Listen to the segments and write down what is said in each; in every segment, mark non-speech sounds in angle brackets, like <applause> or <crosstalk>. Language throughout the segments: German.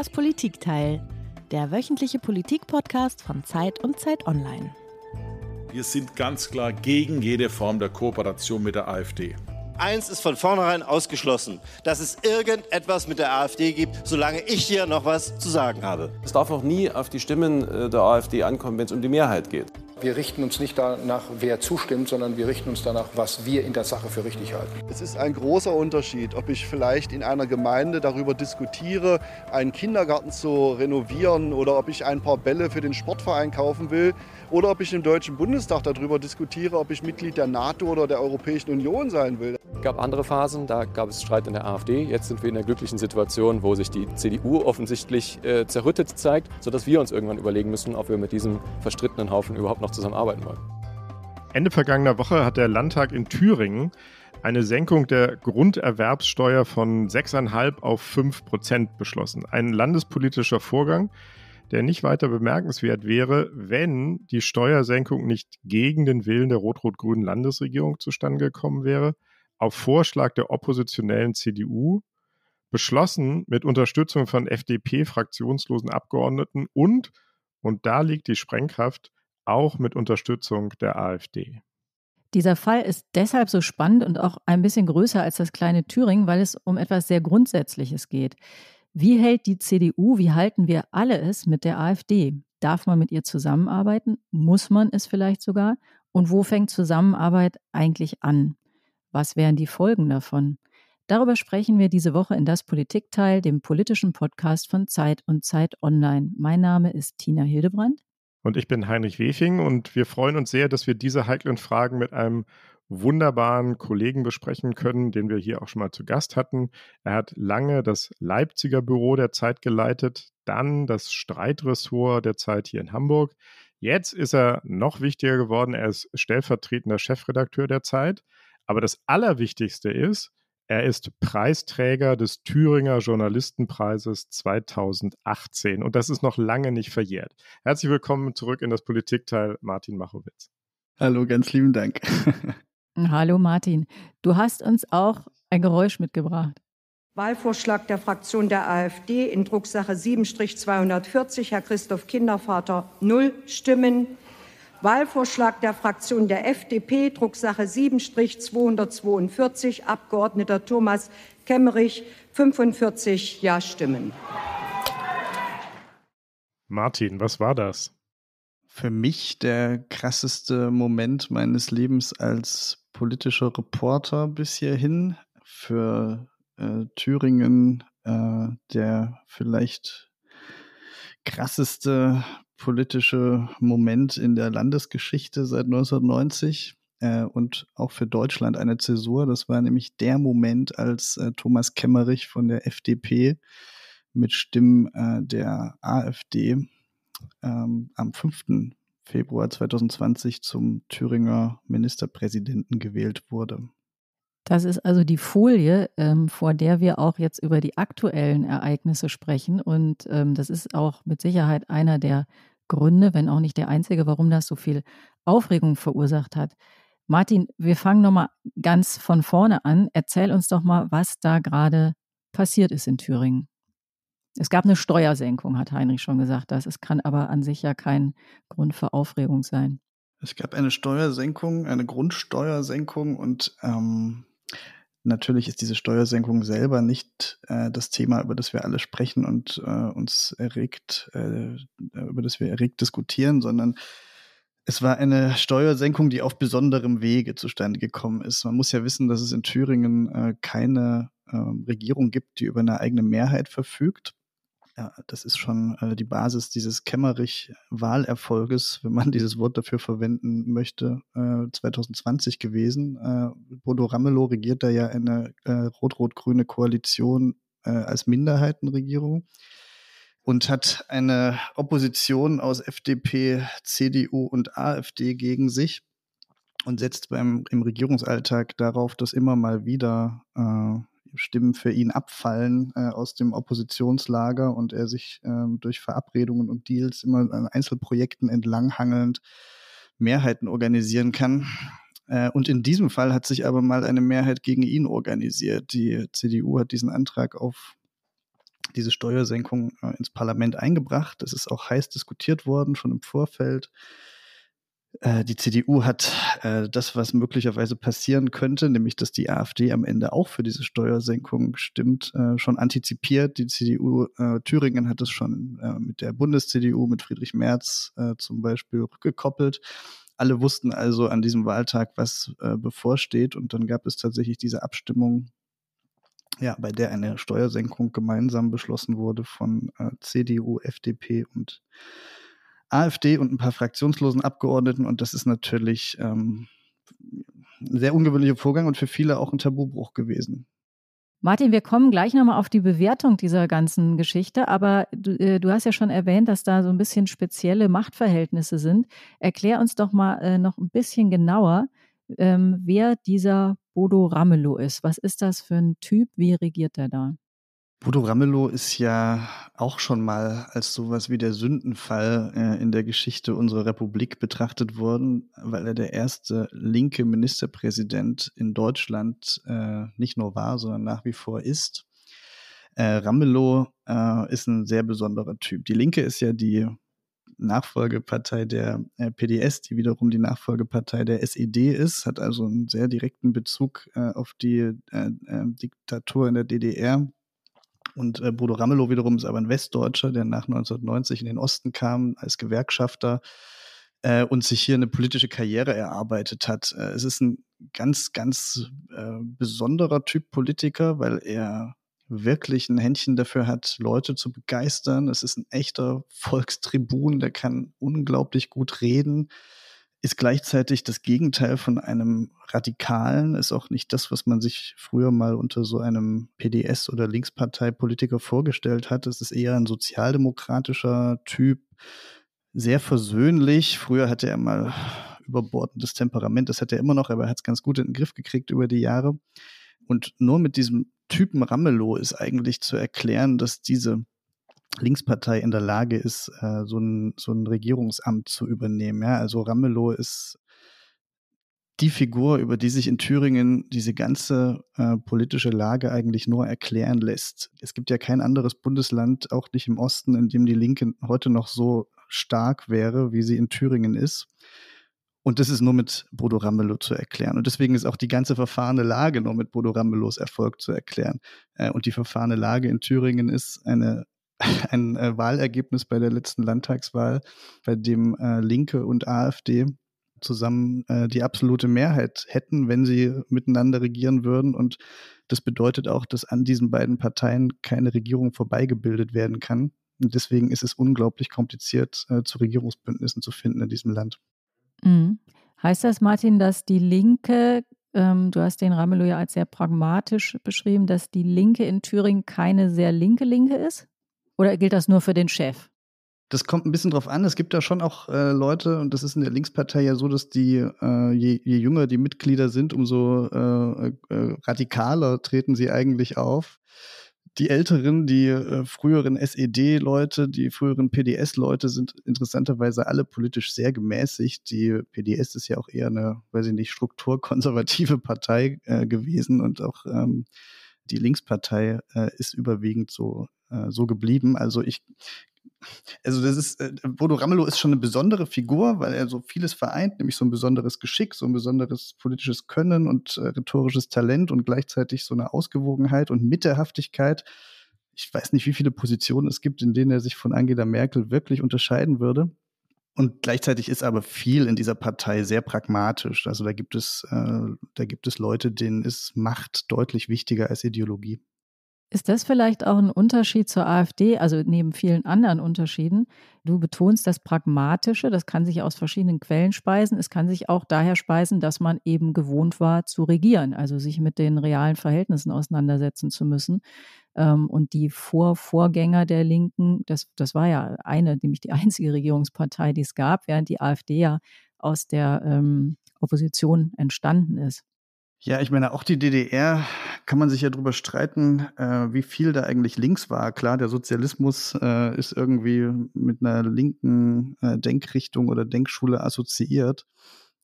Das Politikteil, der wöchentliche Politikpodcast von Zeit und Zeit Online. Wir sind ganz klar gegen jede Form der Kooperation mit der AfD. Eins ist von vornherein ausgeschlossen, dass es irgendetwas mit der AfD gibt, solange ich hier noch was zu sagen habe. Es darf auch nie auf die Stimmen äh, der AfD ankommen, wenn es um die Mehrheit geht. Wir richten uns nicht danach, wer zustimmt, sondern wir richten uns danach, was wir in der Sache für richtig halten. Es ist ein großer Unterschied, ob ich vielleicht in einer Gemeinde darüber diskutiere, einen Kindergarten zu renovieren oder ob ich ein paar Bälle für den Sportverein kaufen will oder ob ich im Deutschen Bundestag darüber diskutiere, ob ich Mitglied der NATO oder der Europäischen Union sein will. Es gab andere Phasen, da gab es Streit in der AfD. Jetzt sind wir in der glücklichen Situation, wo sich die CDU offensichtlich äh, zerrüttet zeigt, sodass wir uns irgendwann überlegen müssen, ob wir mit diesem verstrittenen Haufen überhaupt noch zusammenarbeiten wollen. Ende vergangener Woche hat der Landtag in Thüringen eine Senkung der Grunderwerbssteuer von 6,5 auf 5 Prozent beschlossen. Ein landespolitischer Vorgang, der nicht weiter bemerkenswert wäre, wenn die Steuersenkung nicht gegen den Willen der rot-rot-grünen Landesregierung zustande gekommen wäre, auf Vorschlag der oppositionellen CDU, beschlossen mit Unterstützung von FDP-fraktionslosen Abgeordneten und, und da liegt die Sprengkraft, auch mit Unterstützung der AfD. Dieser Fall ist deshalb so spannend und auch ein bisschen größer als das kleine Thüringen, weil es um etwas sehr Grundsätzliches geht. Wie hält die CDU, wie halten wir alle es mit der AfD? Darf man mit ihr zusammenarbeiten? Muss man es vielleicht sogar? Und wo fängt Zusammenarbeit eigentlich an? Was wären die Folgen davon? Darüber sprechen wir diese Woche in das Politikteil, dem politischen Podcast von Zeit und Zeit Online. Mein Name ist Tina Hildebrand. Und ich bin Heinrich Wefing und wir freuen uns sehr, dass wir diese heiklen Fragen mit einem wunderbaren Kollegen besprechen können, den wir hier auch schon mal zu Gast hatten. Er hat lange das Leipziger Büro der Zeit geleitet, dann das Streitressort der Zeit hier in Hamburg. Jetzt ist er noch wichtiger geworden. Er ist stellvertretender Chefredakteur der Zeit. Aber das Allerwichtigste ist, er ist Preisträger des Thüringer Journalistenpreises 2018 und das ist noch lange nicht verjährt. Herzlich willkommen zurück in das Politikteil, Martin Machowitz. Hallo, ganz lieben Dank. <laughs> Hallo Martin, du hast uns auch ein Geräusch mitgebracht. Wahlvorschlag der Fraktion der AfD in Drucksache 7-240, Herr Christoph Kindervater, null Stimmen. Wahlvorschlag der Fraktion der FDP, Drucksache 7-242, Abgeordneter Thomas Kemmerich, 45 Ja-Stimmen. Martin, was war das? Für mich der krasseste Moment meines Lebens als politischer Reporter bis hierhin. Für äh, Thüringen äh, der vielleicht krasseste politische Moment in der Landesgeschichte seit 1990 äh, und auch für Deutschland eine Zäsur. Das war nämlich der Moment, als äh, Thomas Kemmerich von der FDP mit Stimmen äh, der AfD ähm, am 5. Februar 2020 zum Thüringer Ministerpräsidenten gewählt wurde. Das ist also die Folie, ähm, vor der wir auch jetzt über die aktuellen Ereignisse sprechen. Und ähm, das ist auch mit Sicherheit einer der Gründe, wenn auch nicht der einzige, warum das so viel Aufregung verursacht hat. Martin, wir fangen nochmal ganz von vorne an. Erzähl uns doch mal, was da gerade passiert ist in Thüringen. Es gab eine Steuersenkung, hat Heinrich schon gesagt. Das es kann aber an sich ja kein Grund für Aufregung sein. Es gab eine Steuersenkung, eine Grundsteuersenkung und ähm, Natürlich ist diese Steuersenkung selber nicht äh, das Thema, über das wir alle sprechen und äh, uns erregt, äh, über das wir erregt diskutieren, sondern es war eine Steuersenkung, die auf besonderem Wege zustande gekommen ist. Man muss ja wissen, dass es in Thüringen äh, keine äh, Regierung gibt, die über eine eigene Mehrheit verfügt. Ja, das ist schon äh, die Basis dieses Kemmerich-Wahlerfolges, wenn man <laughs> dieses Wort dafür verwenden möchte, äh, 2020 gewesen. Äh, Bodo Ramelow regiert da ja eine äh, rot-rot-grüne Koalition äh, als Minderheitenregierung und hat eine Opposition aus FDP, CDU und AfD gegen sich und setzt beim im Regierungsalltag darauf, dass immer mal wieder äh, Stimmen für ihn abfallen äh, aus dem Oppositionslager und er sich äh, durch Verabredungen und Deals immer an Einzelprojekten entlanghangelnd Mehrheiten organisieren kann. Äh, und in diesem Fall hat sich aber mal eine Mehrheit gegen ihn organisiert. Die CDU hat diesen Antrag auf diese Steuersenkung äh, ins Parlament eingebracht. Das ist auch heiß diskutiert worden, schon im Vorfeld. Äh, die CDU hat äh, das, was möglicherweise passieren könnte, nämlich dass die AfD am Ende auch für diese Steuersenkung stimmt, äh, schon antizipiert. Die CDU Thüringen hat es schon mit der Bundes-CDU, mit Friedrich Merz zum Beispiel rückgekoppelt. Alle wussten also an diesem Wahltag, was bevorsteht. Und dann gab es tatsächlich diese Abstimmung, ja, bei der eine Steuersenkung gemeinsam beschlossen wurde von CDU, FDP und AfD und ein paar fraktionslosen Abgeordneten. Und das ist natürlich ähm, ein sehr ungewöhnlicher Vorgang und für viele auch ein Tabubruch gewesen. Martin, wir kommen gleich nochmal auf die Bewertung dieser ganzen Geschichte, aber du, äh, du, hast ja schon erwähnt, dass da so ein bisschen spezielle Machtverhältnisse sind. Erklär uns doch mal äh, noch ein bisschen genauer, ähm, wer dieser Bodo Ramelow ist. Was ist das für ein Typ? Wie regiert er da? Bodo Ramelow ist ja auch schon mal als sowas wie der Sündenfall äh, in der Geschichte unserer Republik betrachtet worden, weil er der erste linke Ministerpräsident in Deutschland äh, nicht nur war, sondern nach wie vor ist. Äh, Ramelow ist ein sehr besonderer Typ. Die Linke ist ja die Nachfolgepartei der PDS, die wiederum die Nachfolgepartei der SED ist, hat also einen sehr direkten Bezug auf die Diktatur in der DDR und äh, Bodo Ramelow wiederum ist aber ein Westdeutscher, der nach 1990 in den Osten kam als Gewerkschafter äh, und sich hier eine politische Karriere erarbeitet hat. Äh, es ist ein ganz, ganz äh, besonderer Typ Politiker, weil er wirklich ein Händchen dafür hat, Leute zu begeistern. Es ist ein echter Volkstribun, der kann unglaublich gut reden ist gleichzeitig das Gegenteil von einem Radikalen, ist auch nicht das, was man sich früher mal unter so einem PDS- oder Linksparteipolitiker vorgestellt hat. Es ist eher ein sozialdemokratischer Typ, sehr versöhnlich. Früher hatte er mal überbordendes Temperament, das hat er immer noch, aber er hat es ganz gut in den Griff gekriegt über die Jahre. Und nur mit diesem Typen Ramelow ist eigentlich zu erklären, dass diese Linkspartei in der Lage ist, äh, so, ein, so ein Regierungsamt zu übernehmen. Ja? Also Ramelow ist die Figur, über die sich in Thüringen diese ganze äh, politische Lage eigentlich nur erklären lässt. Es gibt ja kein anderes Bundesland, auch nicht im Osten, in dem die Linke heute noch so stark wäre, wie sie in Thüringen ist. Und das ist nur mit Bodo Ramelow zu erklären. Und deswegen ist auch die ganze verfahrene Lage nur mit Bodo Ramelows Erfolg zu erklären. Äh, und die verfahrene Lage in Thüringen ist eine <laughs> ein äh, Wahlergebnis bei der letzten Landtagswahl, bei dem äh, Linke und AfD zusammen äh, die absolute Mehrheit hätten, wenn sie miteinander regieren würden. Und das bedeutet auch, dass an diesen beiden Parteien keine Regierung vorbeigebildet werden kann. Und deswegen ist es unglaublich kompliziert, äh, zu Regierungsbündnissen zu finden in diesem Land. Mhm. Heißt das, Martin, dass die Linke, ähm, du hast den Ramelow ja als sehr pragmatisch beschrieben, dass die Linke in Thüringen keine sehr linke Linke ist? Oder gilt das nur für den Chef? Das kommt ein bisschen drauf an. Es gibt da schon auch äh, Leute, und das ist in der Linkspartei ja so, dass die, äh, je, je, jünger die Mitglieder sind, umso äh, äh radikaler treten sie eigentlich auf. Die älteren, die äh, früheren SED-Leute, die früheren PDS-Leute sind interessanterweise alle politisch sehr gemäßigt. Die PDS ist ja auch eher eine, weiß ich nicht, strukturkonservative Partei äh, gewesen und auch ähm, die Linkspartei ist überwiegend so äh, so geblieben. Also ich, also das ist, äh, Bodo Ramelow ist schon eine besondere Figur, weil er so vieles vereint, nämlich so ein besonderes Geschick, so ein besonderes politisches Können und äh, rhetorisches Talent und gleichzeitig so eine Ausgewogenheit und Mitterhaftigkeit. Ich weiß nicht, wie viele Positionen es gibt, in denen er sich von Angela Merkel wirklich unterscheiden würde. Und gleichzeitig ist aber viel in dieser Partei sehr pragmatisch. Also da gibt es, äh, da gibt es Leute, denen ist Macht deutlich wichtiger als Ideologie. Ist das vielleicht auch ein Unterschied zur AfD, also neben vielen anderen Unterschieden? Du betonst das Pragmatische, das kann sich aus verschiedenen Quellen speisen. Es kann sich auch daher speisen, dass man eben gewohnt war zu regieren, also sich mit den realen Verhältnissen auseinandersetzen zu müssen. Ähm, und die Vorvorgänger der Linken, das, das war ja eine, nämlich die <laughs> einzige Regierungspartei, die es gab, während die AfD ja aus der ähm, Opposition entstanden ist. Ja, ich meine, auch die DDR kann man sich ja drüber streiten, äh, wie viel da eigentlich links war. Klar, der Sozialismus äh, ist irgendwie mit einer linken äh, Denkrichtung oder Denkschule assoziiert.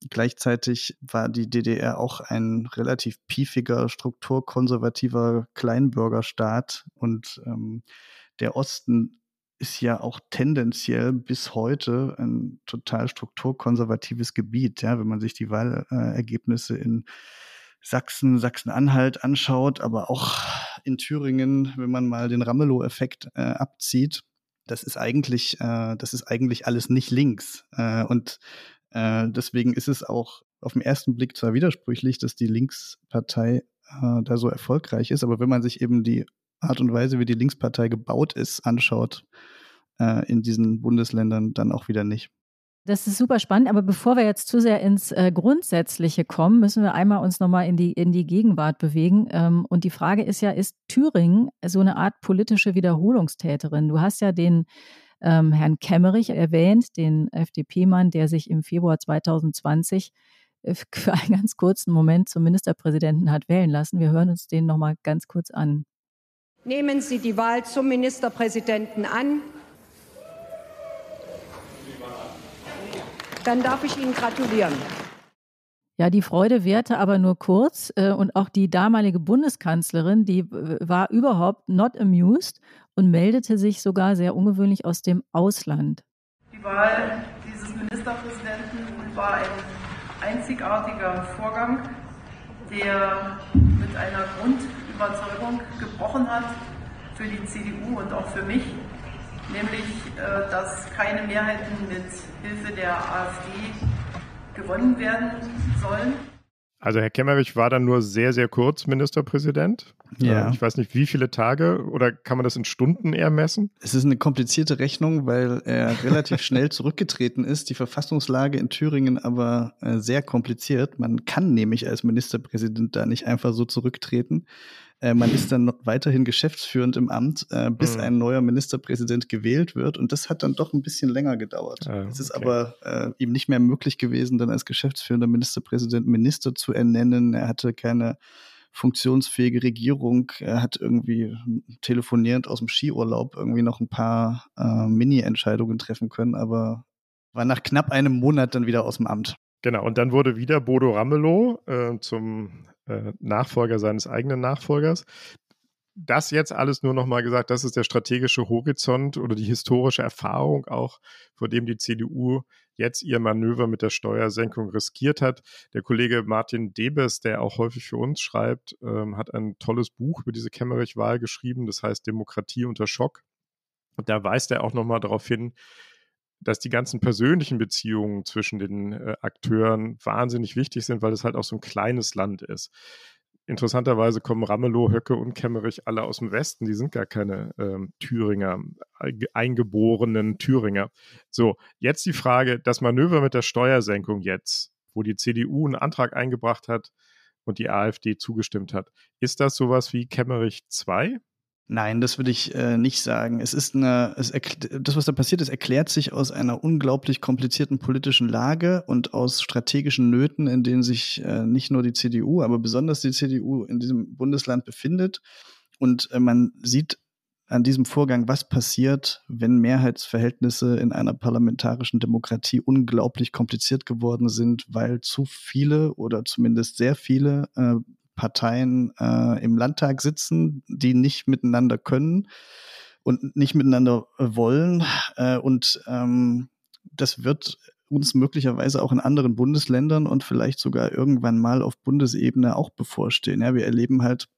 Gleichzeitig war die DDR auch ein relativ piefiger, strukturkonservativer Kleinbürgerstaat und ähm, der Osten ist ja auch tendenziell bis heute ein total strukturkonservatives Gebiet. Ja, wenn man sich die Wahlergebnisse in Sachsen, Sachsen-Anhalt anschaut, aber auch in Thüringen, wenn man mal den Ramelow-Effekt äh, abzieht, das ist eigentlich, äh, das ist eigentlich alles nicht links. Äh, und äh, deswegen ist es auch auf den ersten Blick zwar widersprüchlich, dass die Linkspartei äh, da so erfolgreich ist, aber wenn man sich eben die Art und Weise, wie die Linkspartei gebaut ist, anschaut äh, in diesen Bundesländern, dann auch wieder nicht. Das ist super spannend, aber bevor wir jetzt zu sehr ins äh, Grundsätzliche kommen, müssen wir einmal uns nochmal in die, in die Gegenwart bewegen. Ähm, und die Frage ist ja, ist Thüringen so eine Art politische Wiederholungstäterin? Du hast ja den ähm, Herrn Kemmerich erwähnt, den FDP-Mann, der sich im Februar 2020 äh, <laughs> für einen ganz kurzen Moment zum Ministerpräsidenten hat wählen lassen. Wir hören uns den nochmal ganz kurz an. Nehmen Sie die Wahl zum Ministerpräsidenten an. Dann darf ich Ihnen gratulieren. Ja, die Freude währte aber nur kurz äh, und auch die damalige Bundeskanzlerin, die äh, war überhaupt not amused und meldete sich sogar sehr ungewöhnlich aus dem Ausland. Die Wahl dieses Ministerpräsidenten war ein einzigartiger Vorgang, der mit einer Grundüberzeugung gebrochen hat für die CDU und auch für mich, nämlich äh, dass keine Mehrheiten mit Hilfe der AfD gewonnen werden sollen. Also Herr Kemmerich war dann nur sehr, sehr kurz Ministerpräsident. Ja. Ähm, ich weiß nicht, wie viele Tage oder kann man das in Stunden eher messen? Es ist eine komplizierte Rechnung, weil er <laughs> relativ schnell zurückgetreten ist. Die Verfassungslage in Thüringen aber äh, sehr kompliziert. Man kann nämlich als Ministerpräsident da nicht einfach so zurücktreten. Äh, man ist dann weiterhin geschäftsführend im Amt, äh, bis mhm. ein neuer Ministerpräsident gewählt wird. Und das hat dann doch ein bisschen länger gedauert. Ah, es ist okay. aber äh, ihm nicht mehr möglich gewesen, dann als geschäftsführender Ministerpräsident Minister zu ernennen. Er hatte keine funktionsfähige Regierung. Er hat irgendwie telefonierend aus dem Skiurlaub irgendwie noch ein paar äh, Mini-Entscheidungen treffen können, aber war nach knapp einem Monat dann wieder aus dem Amt. Genau, und dann wurde wieder Bodo Ramelow äh, zum äh, Nachfolger seines eigenen Nachfolgers. Das jetzt alles nur nochmal gesagt, das ist der strategische Horizont oder die historische Erfahrung auch, vor dem die CDU jetzt ihr Manöver mit der Steuersenkung riskiert hat. Der Kollege Martin Debes, der auch häufig für uns schreibt, ähm, hat ein tolles Buch über diese Kemmerich-Wahl geschrieben, das heißt Demokratie unter Schock. Und da weist er auch nochmal darauf hin, dass die ganzen persönlichen Beziehungen zwischen den äh, Akteuren wahnsinnig wichtig sind, weil es halt auch so ein kleines Land ist. Interessanterweise kommen Ramelow, Höcke und Kemmerich alle aus dem Westen. Die sind gar keine ähm, Thüringer, eingeborenen Thüringer. So, jetzt die Frage, das Manöver mit der Steuersenkung jetzt, wo die CDU einen Antrag eingebracht hat und die AfD zugestimmt hat. Ist das sowas wie Kemmerich 2? Nein, das würde ich äh, nicht sagen. Es ist eine, es das, was da passiert ist, erklärt sich aus einer unglaublich komplizierten politischen Lage und aus strategischen Nöten, in denen sich äh, nicht nur die CDU, aber besonders die CDU in diesem Bundesland befindet. Und äh, man sieht an diesem Vorgang, was passiert, wenn Mehrheitsverhältnisse in einer parlamentarischen Demokratie unglaublich kompliziert geworden sind, weil zu viele oder zumindest sehr viele äh, Parteien äh, im Landtag sitzen, die nicht miteinander können und nicht miteinander äh, wollen. Äh, und ähm, das wird uns möglicherweise auch in anderen Bundesländern und vielleicht sogar irgendwann mal auf Bundesebene auch bevorstehen. Ja, wir erleben halt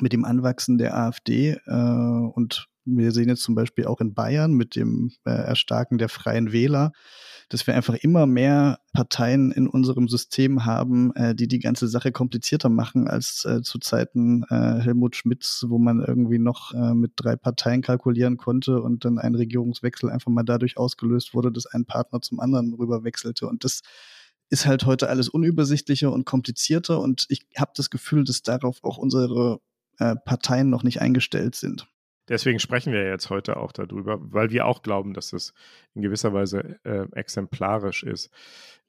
mit dem Anwachsen der AfD äh, und wir sehen jetzt zum Beispiel auch in Bayern mit dem äh, Erstarken der Freien Wähler, dass wir einfach immer mehr Parteien in unserem System haben, äh, die die ganze Sache komplizierter machen als äh, zu Zeiten äh, Helmut Schmidts, wo man irgendwie noch äh, mit drei Parteien kalkulieren konnte und dann ein Regierungswechsel einfach mal dadurch ausgelöst wurde, dass ein Partner zum anderen rüberwechselte. Und das ist halt heute alles unübersichtlicher und komplizierter und ich habe das Gefühl, dass darauf auch unsere äh, Parteien noch nicht eingestellt sind. Deswegen sprechen wir jetzt heute auch darüber, weil wir auch glauben, dass es in gewisser Weise äh, exemplarisch ist.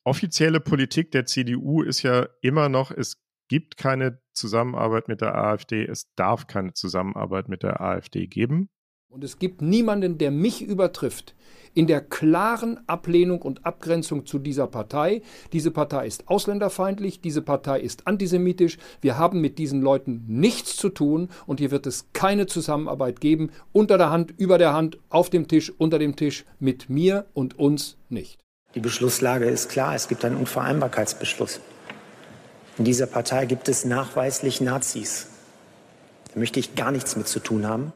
Offizielle Politik der CDU ist ja immer noch, es gibt keine Zusammenarbeit mit der AfD, es darf keine Zusammenarbeit mit der AfD geben. Und es gibt niemanden, der mich übertrifft in der klaren Ablehnung und Abgrenzung zu dieser Partei. Diese Partei ist ausländerfeindlich, diese Partei ist antisemitisch. Wir haben mit diesen Leuten nichts zu tun und hier wird es keine Zusammenarbeit geben, unter der Hand, über der Hand, auf dem Tisch, unter dem Tisch, mit mir und uns nicht. Die Beschlusslage ist klar, es gibt einen Unvereinbarkeitsbeschluss. In dieser Partei gibt es nachweislich Nazis. Da möchte ich gar nichts mit zu tun haben.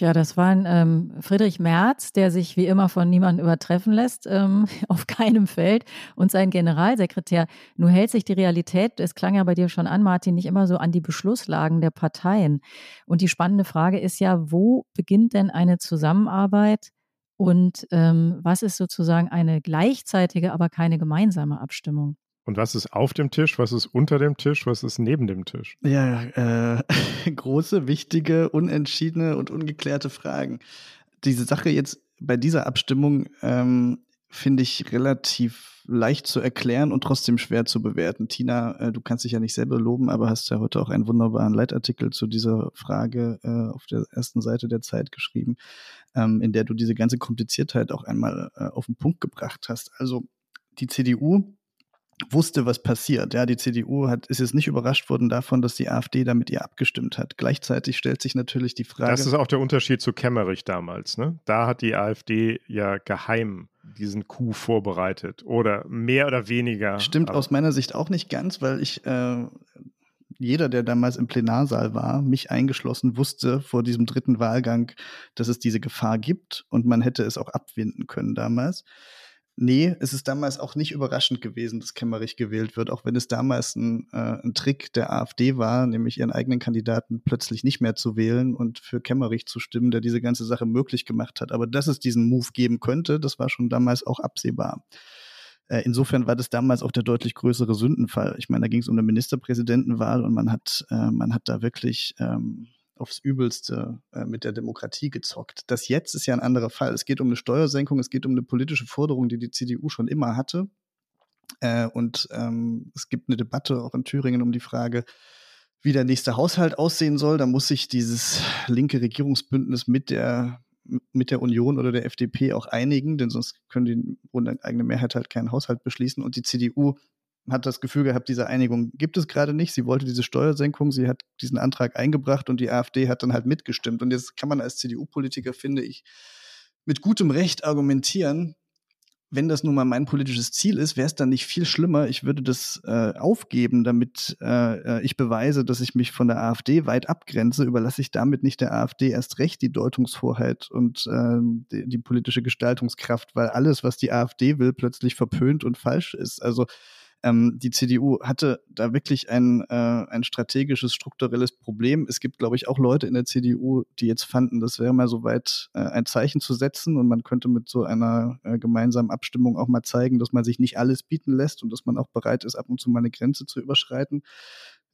Tja, das war ein ähm, Friedrich Merz, der sich wie immer von niemandem übertreffen lässt, ähm, <laughs> auf keinem Feld, und sein Generalsekretär. Nur hält sich die Realität, es klang ja bei dir schon an, Martin, nicht immer so an die Beschlusslagen der Parteien. Und die spannende Frage ist ja, wo beginnt denn eine Zusammenarbeit und ähm, was ist sozusagen eine gleichzeitige, aber keine gemeinsame Abstimmung? Und was ist auf dem Tisch, was ist unter dem Tisch, was ist neben dem Tisch? Ja, äh, <laughs> große, wichtige, unentschiedene und ungeklärte Fragen. Diese Sache jetzt bei dieser Abstimmung ähm, finde ich relativ leicht zu erklären und trotzdem schwer zu bewerten. Tina, äh, du kannst dich ja nicht selber loben, aber hast ja heute auch einen wunderbaren Leitartikel zu dieser Frage äh, auf der ersten Seite der Zeit geschrieben, ähm, in der du diese ganze Kompliziertheit auch einmal äh, auf den Punkt gebracht hast. Also die CDU wusste, was passiert. Ja, die CDU hat, ist jetzt nicht überrascht worden davon, dass die AfD da mit ihr abgestimmt hat. Gleichzeitig stellt sich natürlich die Frage. Das ist auch der Unterschied zu Kemmerich damals. Ne? Da hat die AfD ja geheim diesen Coup vorbereitet oder mehr oder weniger. Stimmt aus meiner Sicht auch nicht ganz, weil ich äh, jeder, der damals im Plenarsaal war, mich eingeschlossen, wusste vor diesem dritten Wahlgang, dass es diese Gefahr gibt und man hätte es auch abwinden können damals. Nee, es ist damals auch nicht überraschend gewesen, dass Kemmerich gewählt wird, auch wenn es damals ein, äh, ein Trick der AfD war, nämlich ihren eigenen Kandidaten plötzlich nicht mehr zu wählen und für Kemmerich zu stimmen, der diese ganze Sache möglich gemacht hat. Aber dass es diesen Move geben könnte, das war schon damals auch absehbar. Äh, insofern war das damals auch der deutlich größere Sündenfall. Ich meine, da ging es um eine Ministerpräsidentenwahl und man hat, äh, man hat da wirklich ähm, aufs Übelste äh, mit der Demokratie gezockt. Das jetzt ist ja ein anderer Fall. Es geht um eine Steuersenkung, es geht um eine politische Forderung, die die CDU schon immer hatte. Äh, und ähm, es gibt eine Debatte auch in Thüringen um die Frage, wie der nächste Haushalt aussehen soll. Da muss sich dieses linke Regierungsbündnis mit der mit der Union oder der FDP auch einigen, denn sonst können die ohne eigene Mehrheit halt keinen Haushalt beschließen. Und die CDU hat das Gefühl gehabt, diese Einigung gibt es gerade nicht. Sie wollte diese Steuersenkung, sie hat diesen Antrag eingebracht und die AfD hat dann halt mitgestimmt. Und jetzt kann man als CDU-Politiker, finde ich, mit gutem Recht argumentieren, wenn das nun mal mein politisches Ziel ist, wäre es dann nicht viel schlimmer, ich würde das äh, aufgeben, damit äh, äh ich beweise, dass ich mich von der AfD weit abgrenze, überlasse ich damit nicht der AfD erst recht die Deutungshoheit und äh, die, die politische Gestaltungskraft, weil alles, was die AfD will, plötzlich verpönt und falsch ist. Also ähm, die CDU hatte da wirklich ein, äh, ein strategisches, strukturelles Problem. Es gibt, glaube ich, auch Leute in der CDU, die jetzt fanden, das wäre mal so weit, äh, ein Zeichen zu setzen und man könnte mit so einer äh, gemeinsamen Abstimmung auch mal zeigen, dass man sich nicht alles bieten lässt und dass man auch bereit ist, ab und zu mal eine Grenze zu überschreiten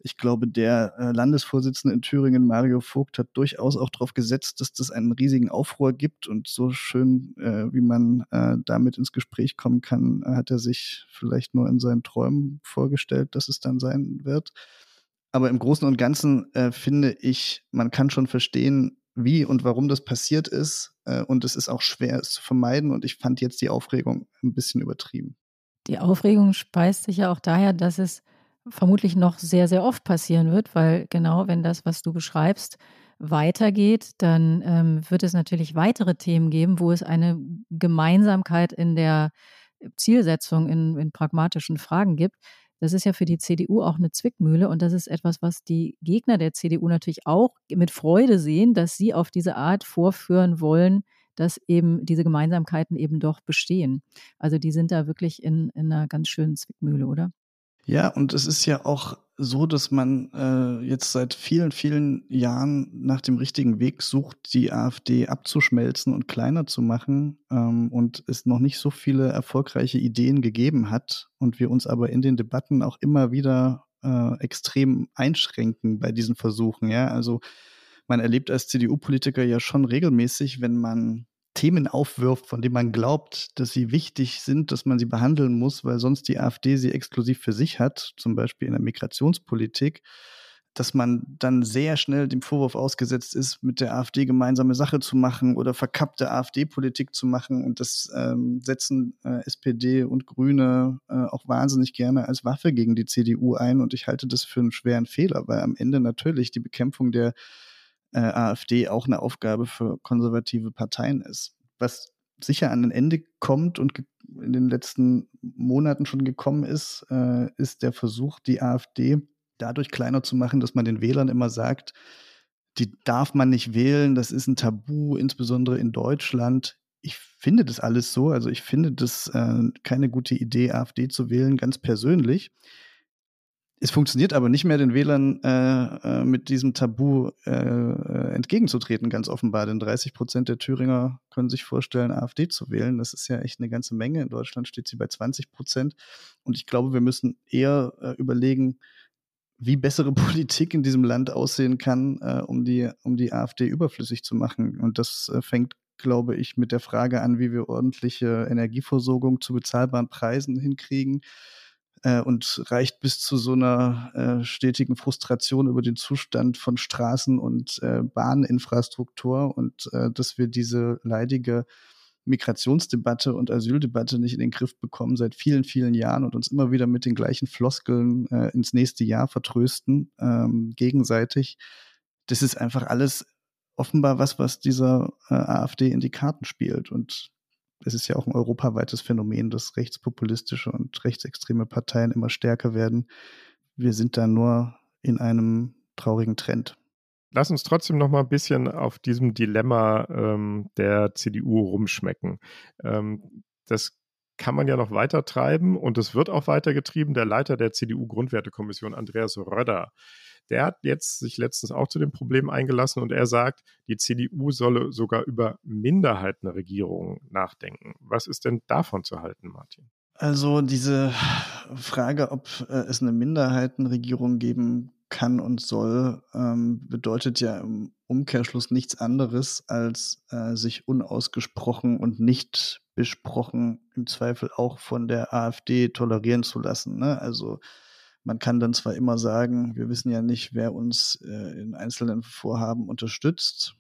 ich glaube, der äh, Landesvorsitzende in Thüringen, Mario Vogt, hat durchaus auch darauf gesetzt, dass das einen riesigen Aufruhr gibt. Und so schön, äh, wie man äh, damit ins Gespräch kommen kann, hat er sich vielleicht nur in seinen Träumen vorgestellt, dass es dann sein wird. Aber im Großen und Ganzen äh, finde ich, man kann schon verstehen, wie und warum das passiert ist. Äh, und es ist auch schwer, es zu vermeiden. Und ich fand jetzt die Aufregung ein bisschen übertrieben. Die Aufregung speist sich ja auch daher, dass es vermutlich noch sehr, sehr oft passieren wird, weil genau wenn das, was du beschreibst, weitergeht, dann ähm, wird es natürlich weitere Themen geben, wo es eine Gemeinsamkeit in der Zielsetzung in, in pragmatischen Fragen gibt. Das ist ja für die CDU auch eine Zwickmühle und das ist etwas, was die Gegner der CDU natürlich auch mit Freude sehen, dass sie auf diese Art vorführen wollen, dass eben diese Gemeinsamkeiten eben doch bestehen. Also die sind da wirklich in, in einer ganz schönen Zwickmühle, oder? Ja, und es ist ja auch so, dass man äh, jetzt seit vielen, vielen Jahren nach dem richtigen Weg sucht, die AfD abzuschmelzen und kleiner zu machen ähm, und es noch nicht so viele erfolgreiche Ideen gegeben hat und wir uns aber in den Debatten auch immer wieder äh, extrem einschränken bei diesen Versuchen. Ja, also man erlebt als CDU-Politiker ja schon regelmäßig, wenn man Themen aufwirft, von denen man glaubt, dass sie wichtig sind, dass man sie behandeln muss, weil sonst die AfD sie exklusiv für sich hat, zum Beispiel in der Migrationspolitik, dass man dann sehr schnell dem Vorwurf ausgesetzt ist, mit der AfD gemeinsame Sache zu machen oder verkappte AfD-Politik zu machen. Und das ähm, setzen äh, SPD und Grüne äh, auch wahnsinnig gerne als Waffe gegen die CDU ein. Und ich halte das für einen schweren Fehler, weil am Ende natürlich die Bekämpfung der äh, AfD auch eine Aufgabe für konservative Parteien ist. Was sicher an ein Ende kommt und in den letzten Monaten schon gekommen ist, äh, ist der Versuch, die AfD dadurch kleiner zu machen, dass man den Wählern immer sagt, die darf man nicht wählen, das ist ein Tabu, insbesondere in Deutschland. Ich finde das alles so, also ich finde das äh, keine gute Idee, AfD zu wählen, ganz persönlich. Es funktioniert aber nicht mehr, den Wählern äh, äh, mit diesem Tabu äh, äh entgegenzutreten, ganz offenbar. Denn 30 Prozent der Thüringer können sich vorstellen, AfD zu wählen. Das ist ja echt eine ganze Menge. In Deutschland steht sie bei 20 Prozent. Und ich glaube, wir müssen eher äh, überlegen, wie bessere <laughs> Politik in diesem Land aussehen kann, äh, um, die, um die AfD überflüssig zu machen. Und das fängt, glaube ich, mit der Frage an, wie wir ordentliche Energieversorgung zu bezahlbaren Preisen hinkriegen äh, und reicht bis zu so einer äh, stetigen Frustration über den Zustand von Straßen und äh, Bahninfrastruktur und äh, dass wir diese leidige Migrationsdebatte und Asyldebatte nicht in den Griff bekommen seit vielen, vielen Jahren und uns immer wieder mit den gleichen Floskeln äh, ins nächste Jahr vertrösten, ähm, gegenseitig. Das ist einfach alles offenbar was, was dieser AfD in die Karten spielt. Und es ist ja auch ein europaweites Phänomen, dass rechtspopulistische und rechtsextreme Parteien immer stärker werden. Wir sind da nur in einem traurigen Trend. Lass uns trotzdem noch mal ein bisschen auf diesem Dilemma ähm, der CDU rumschmecken. Ähm, das kann man ja noch weiter treiben und es wird auch weitergetrieben. Der Leiter der CDU-Grundwertekommission, Andreas Röder, der hat jetzt sich letztens auch zu dem Problem eingelassen und er sagt, die CDU solle sogar über Minderheitenregierungen nachdenken. Was ist denn davon zu halten, Martin? Also diese Frage, ob äh, es eine Minderheitenregierung geben kann und soll, ähm, bedeutet ja im Umkehrschluss nichts anderes, als äh, sich unausgesprochen und nicht besprochen im Zweifel auch von der AfD tolerieren zu lassen. Ne? Also man kann dann zwar immer sagen, wir wissen ja nicht, wer uns äh, in einzelnen Vorhaben unterstützt,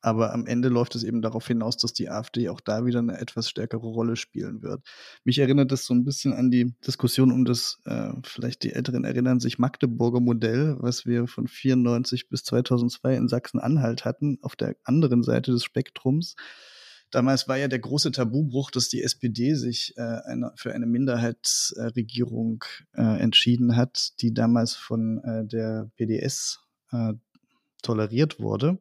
aber am Ende läuft es eben darauf hinaus, dass die AfD auch da wieder eine etwas stärkere Rolle spielen wird. Mich erinnert das so ein bisschen an die Diskussion um das, äh, vielleicht die Älteren erinnern sich, Magdeburger Modell, was wir von 94 bis 2002 in Sachsen-Anhalt hatten, auf der anderen Seite des Spektrums. Damals war ja der große Tabubruch, dass die SPD sich äh, eine, für eine Minderheitsregierung äh, entschieden hat, die damals von äh, der PDS äh, toleriert wurde.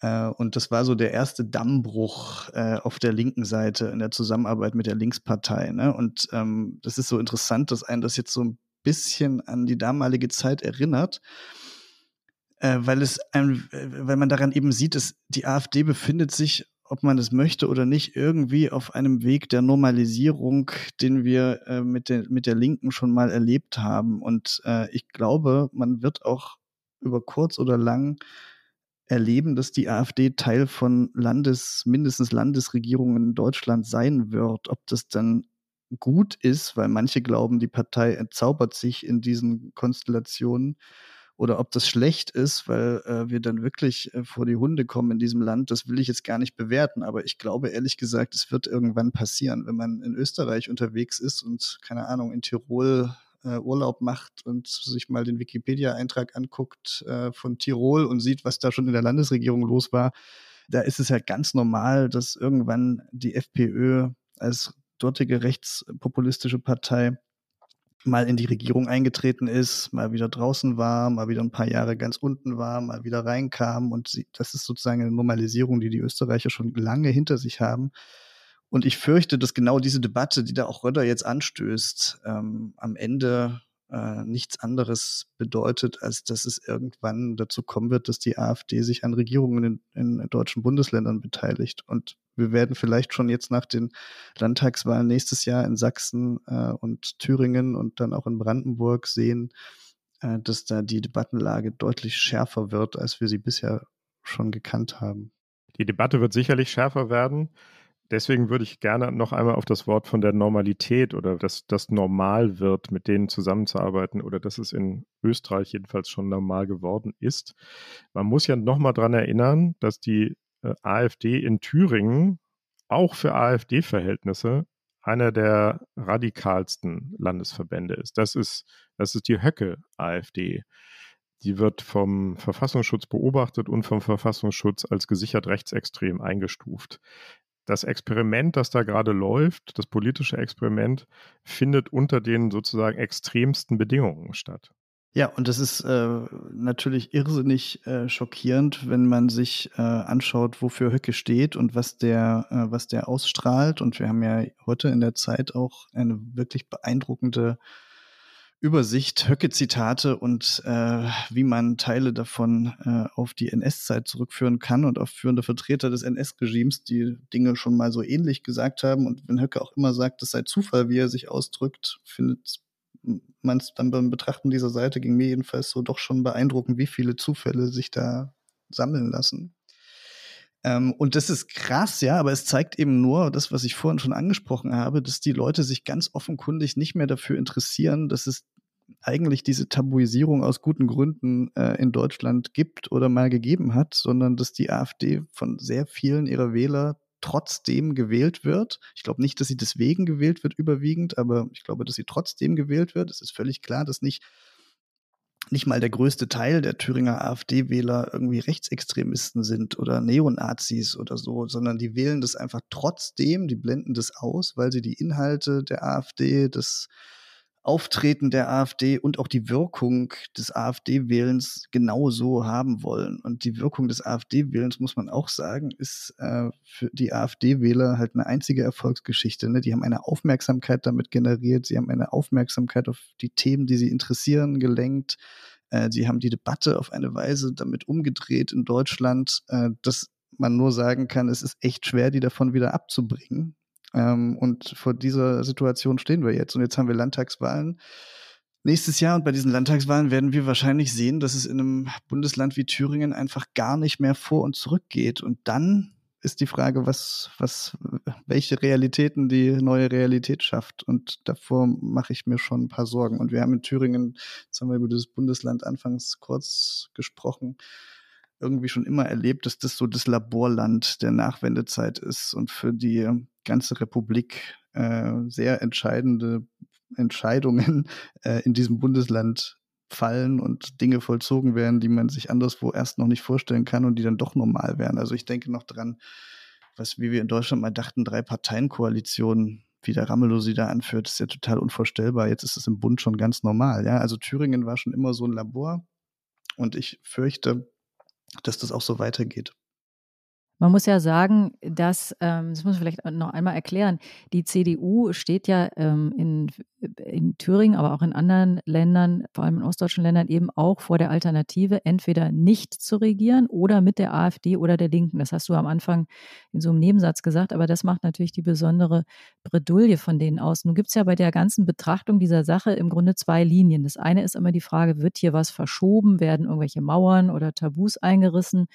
Äh, und das war so der erste Dammbruch äh, auf der linken Seite in der Zusammenarbeit mit der Linkspartei. Ne? Und ähm, das ist so interessant, dass einen das jetzt so ein bisschen an die damalige Zeit erinnert, äh, weil es ein, weil man daran eben sieht, dass die AfD befindet sich, ob man es möchte oder nicht, irgendwie auf einem Weg der Normalisierung, den wir äh, mit, der, mit der Linken schon mal erlebt haben. Und äh, ich glaube, man wird auch über kurz oder lang erleben, dass die AfD Teil von Landes, mindestens Landesregierungen in Deutschland sein wird. Ob das dann gut ist, weil manche glauben, die Partei entzaubert sich in diesen Konstellationen, oder ob das schlecht ist, weil äh, wir dann wirklich äh, vor die Hunde kommen in diesem Land, das will ich jetzt gar nicht bewerten. Aber ich glaube ehrlich gesagt, es wird irgendwann passieren, wenn man in Österreich unterwegs ist und keine Ahnung in Tirol äh, Urlaub macht und sich mal den Wikipedia-Eintrag anguckt äh, von Tirol und sieht, was da schon in der Landesregierung los war, da ist es ja ganz normal, dass irgendwann die FPÖ als dortige rechtspopulistische Partei mal in die Regierung eingetreten ist, mal wieder draußen war, mal wieder ein paar Jahre ganz unten war, mal wieder reinkam. Und sie, das ist sozusagen eine Normalisierung, die die Österreicher schon lange hinter sich haben. Und ich fürchte, dass genau diese Debatte, die da auch Röder jetzt anstößt, ähm, am Ende äh, nichts anderes bedeutet, als dass es irgendwann dazu kommen wird, dass die AfD sich an Regierungen in, in deutschen Bundesländern beteiligt. Und wir werden vielleicht schon jetzt nach den Landtagswahlen nächstes Jahr in Sachsen äh, und Thüringen und dann auch in Brandenburg sehen, äh, dass da die Debattenlage deutlich schärfer wird, als wir sie bisher schon gekannt haben. Die Debatte wird sicherlich schärfer werden. Deswegen würde ich gerne noch einmal auf das Wort von der Normalität oder dass das normal wird, mit denen zusammenzuarbeiten oder dass es in Österreich jedenfalls schon normal geworden ist. Man muss ja nochmal daran erinnern, dass die äh, AfD in Thüringen auch für AfD-Verhältnisse einer der radikalsten Landesverbände ist. Das ist, das ist die Höcke-AfD. Die wird vom Verfassungsschutz beobachtet und vom Verfassungsschutz als gesichert rechtsextrem eingestuft. Das Experiment, das da gerade läuft, das politische Experiment, findet unter den sozusagen extremsten Bedingungen statt. Ja, und das ist äh, natürlich irrsinnig äh, schockierend, wenn man sich äh, anschaut, wofür Höcke steht und was der, äh, was der ausstrahlt. Und wir haben ja heute in der Zeit auch eine wirklich beeindruckende Übersicht, Höcke-Zitate und äh, wie man Teile davon äh, auf die NS-Zeit zurückführen kann und auf führende Vertreter des NS-Regimes, die Dinge schon mal so ähnlich gesagt haben. Und wenn Höcke auch immer sagt, es sei Zufall, wie er sich ausdrückt, findet man es dann beim Betrachten dieser Seite ging mir jedenfalls so doch schon beeindruckend, wie viele Zufälle sich da sammeln lassen. Ähm, und das ist krass, ja, aber es zeigt eben nur das, was ich vorhin schon angesprochen habe, dass die Leute sich ganz offenkundig nicht mehr dafür interessieren, dass es eigentlich diese Tabuisierung aus guten Gründen äh, in Deutschland gibt oder mal gegeben hat, sondern dass die AfD von sehr vielen ihrer Wähler trotzdem gewählt wird. Ich glaube nicht, dass sie deswegen gewählt wird überwiegend, aber ich glaube, dass sie trotzdem gewählt wird. Es ist völlig klar, dass nicht nicht mal der größte Teil der Thüringer AfD-Wähler irgendwie Rechtsextremisten sind oder Neonazis oder so, sondern die wählen das einfach trotzdem, die blenden das aus, weil sie die Inhalte der AfD, das Auftreten der AfD und auch die Wirkung des AfD-Wählens genauso haben wollen. Und die Wirkung des AfD-Wählens, muss man auch sagen, ist äh, für die AfD-Wähler halt eine einzige Erfolgsgeschichte. Ne? Die haben eine Aufmerksamkeit damit generiert, sie haben eine Aufmerksamkeit auf die Themen, die sie interessieren, gelenkt. Äh, sie haben die Debatte auf eine Weise damit umgedreht in Deutschland, äh, dass man nur sagen kann, es ist echt schwer, die davon wieder abzubringen. Ähm, und vor dieser Situation stehen wir jetzt. Und jetzt haben wir Landtagswahlen nächstes Jahr. Und bei diesen Landtagswahlen werden wir wahrscheinlich sehen, dass es in einem Bundesland wie Thüringen einfach gar nicht mehr vor und zurück geht. Und dann ist die Frage, was, was, welche Realitäten die neue Realität schafft. Und davor mache ich mir schon ein paar Sorgen. Und wir haben in Thüringen, jetzt haben wir über das Bundesland anfangs kurz gesprochen, irgendwie schon immer erlebt, dass das so das Laborland der Nachwendezeit ist und für die ganze Republik äh, sehr entscheidende Entscheidungen <laughs> äh, in diesem Bundesland fallen und Dinge vollzogen werden, die man sich anderswo erst noch nicht vorstellen kann und die dann doch normal wären. Also ich denke noch dran, was wie wir in Deutschland mal dachten, drei Parteienkoalitionen, wie der Ramelow sie da anführt, ist ja total unvorstellbar. Jetzt ist es im Bund schon ganz normal. Ja, also Thüringen war schon immer so ein Labor und ich fürchte, dass das auch so weitergeht. Man muss ja sagen, dass, ähm, das muss man vielleicht noch einmal erklären, die CDU steht ja ähm, in, in Thüringen, aber auch in anderen Ländern, vor allem in ostdeutschen Ländern, eben auch vor der Alternative, entweder nicht zu regieren oder mit der AfD oder der Linken. Das hast du am Anfang in so einem Nebensatz gesagt, aber das macht natürlich die besondere Bredouille von denen aus. Nun gibt es ja bei der ganzen Betrachtung dieser Sache im Grunde zwei Linien. Das eine ist immer die Frage, wird hier was verschoben, werden irgendwelche Mauern oder Tabus eingerissen?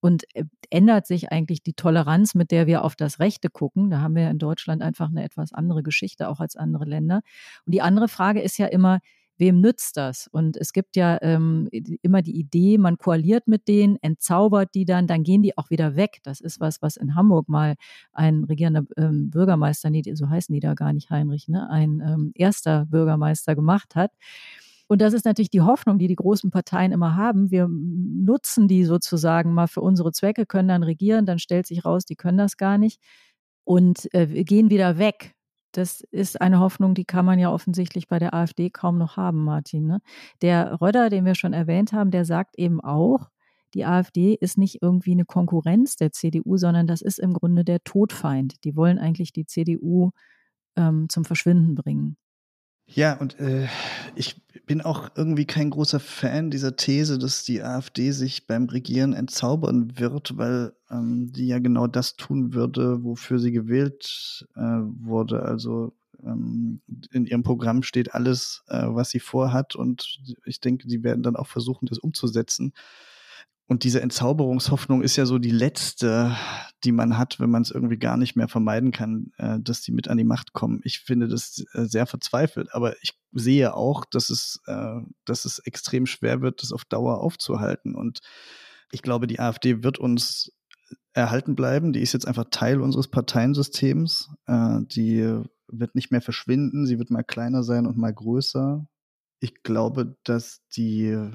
Und äh, ändert sich eigentlich die Toleranz, mit der wir auf das Rechte gucken? Da haben wir in Deutschland einfach eine etwas andere Geschichte, auch als andere Länder. Und die andere Frage ist ja immer, wem nützt das? Und es gibt ja ähm, immer die Idee, man koaliert mit denen, entzaubert die dann, dann gehen die auch wieder weg. Das ist was, was in Hamburg mal ein regierender ähm, Bürgermeister, nee, so heißen die da gar nicht, Heinrich, ne? ein ähm, erster Bürgermeister gemacht hat. Und das ist natürlich die Hoffnung, die die großen Parteien immer haben. Wir nutzen die sozusagen mal für unsere Zwecke, können dann regieren, dann stellt sich raus, die können das gar nicht und äh, gehen wieder weg. Das ist eine Hoffnung, die kann man ja offensichtlich bei der AfD kaum noch haben, Martin. Ne? Der Röder, den wir schon erwähnt haben, der sagt eben auch, die AfD ist nicht irgendwie eine Konkurrenz der CDU, sondern das ist im Grunde der Todfeind. Die wollen eigentlich die CDU ähm, zum Verschwinden bringen. Ja, und äh, ich bin auch irgendwie kein großer Fan dieser These, dass die AfD sich beim Regieren entzaubern wird, weil ähm, die ja genau das tun würde, wofür sie gewählt äh, wurde. Also ähm, in ihrem Programm steht alles, äh, was sie vorhat, und ich denke, die werden dann auch versuchen, das umzusetzen. Und diese Entzauberungshoffnung ist ja so die letzte, die man hat, wenn man es irgendwie gar nicht mehr vermeiden kann, äh, dass die mit an die Macht kommen. Ich finde das äh, sehr verzweifelt, aber ich sehe auch, dass es, äh, dass es extrem schwer wird, das auf Dauer aufzuhalten. Und ich glaube, die AfD wird uns erhalten bleiben. Die ist jetzt einfach Teil unseres Parteiensystems. Äh, die wird nicht mehr verschwinden. Sie wird mal kleiner sein und mal größer. Ich glaube, dass die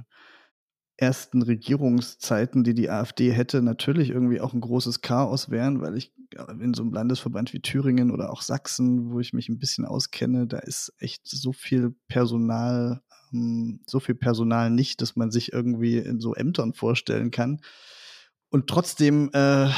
ersten Regierungszeiten, die die AfD hätte, natürlich irgendwie auch ein großes Chaos wären, weil ich in so einem Landesverband wie Thüringen oder auch Sachsen, wo ich mich ein bisschen auskenne, da ist echt so viel Personal, ähm, so viel Personal nicht, dass man sich irgendwie in so Ämtern vorstellen kann. Und trotzdem, äh,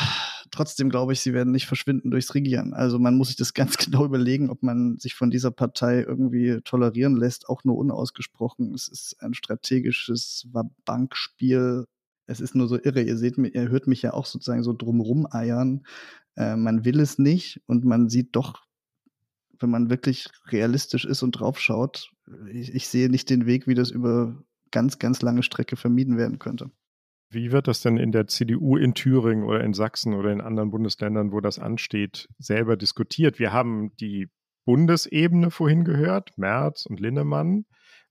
trotzdem glaube ich, sie werden nicht verschwinden durchs Regieren. Also man muss sich das <laughs> ganz genau überlegen, ob man sich von dieser Partei irgendwie tolerieren lässt, auch nur unausgesprochen. Es ist ein strategisches Bankspiel. Es ist nur so irre. Ihr seht, ihr hört mich ja auch sozusagen so drumrum eiern. Äh, man will es nicht und man sieht doch, wenn man wirklich realistisch ist und draufschaut, ich, ich sehe nicht den Weg, wie das über ganz, ganz lange Strecke vermieden werden könnte. Wie wird das denn in der CDU in Thüringen oder in Sachsen oder in anderen Bundesländern, wo das ansteht, selber diskutiert? Wir haben die Bundesebene vorhin gehört, Merz und Linnemann.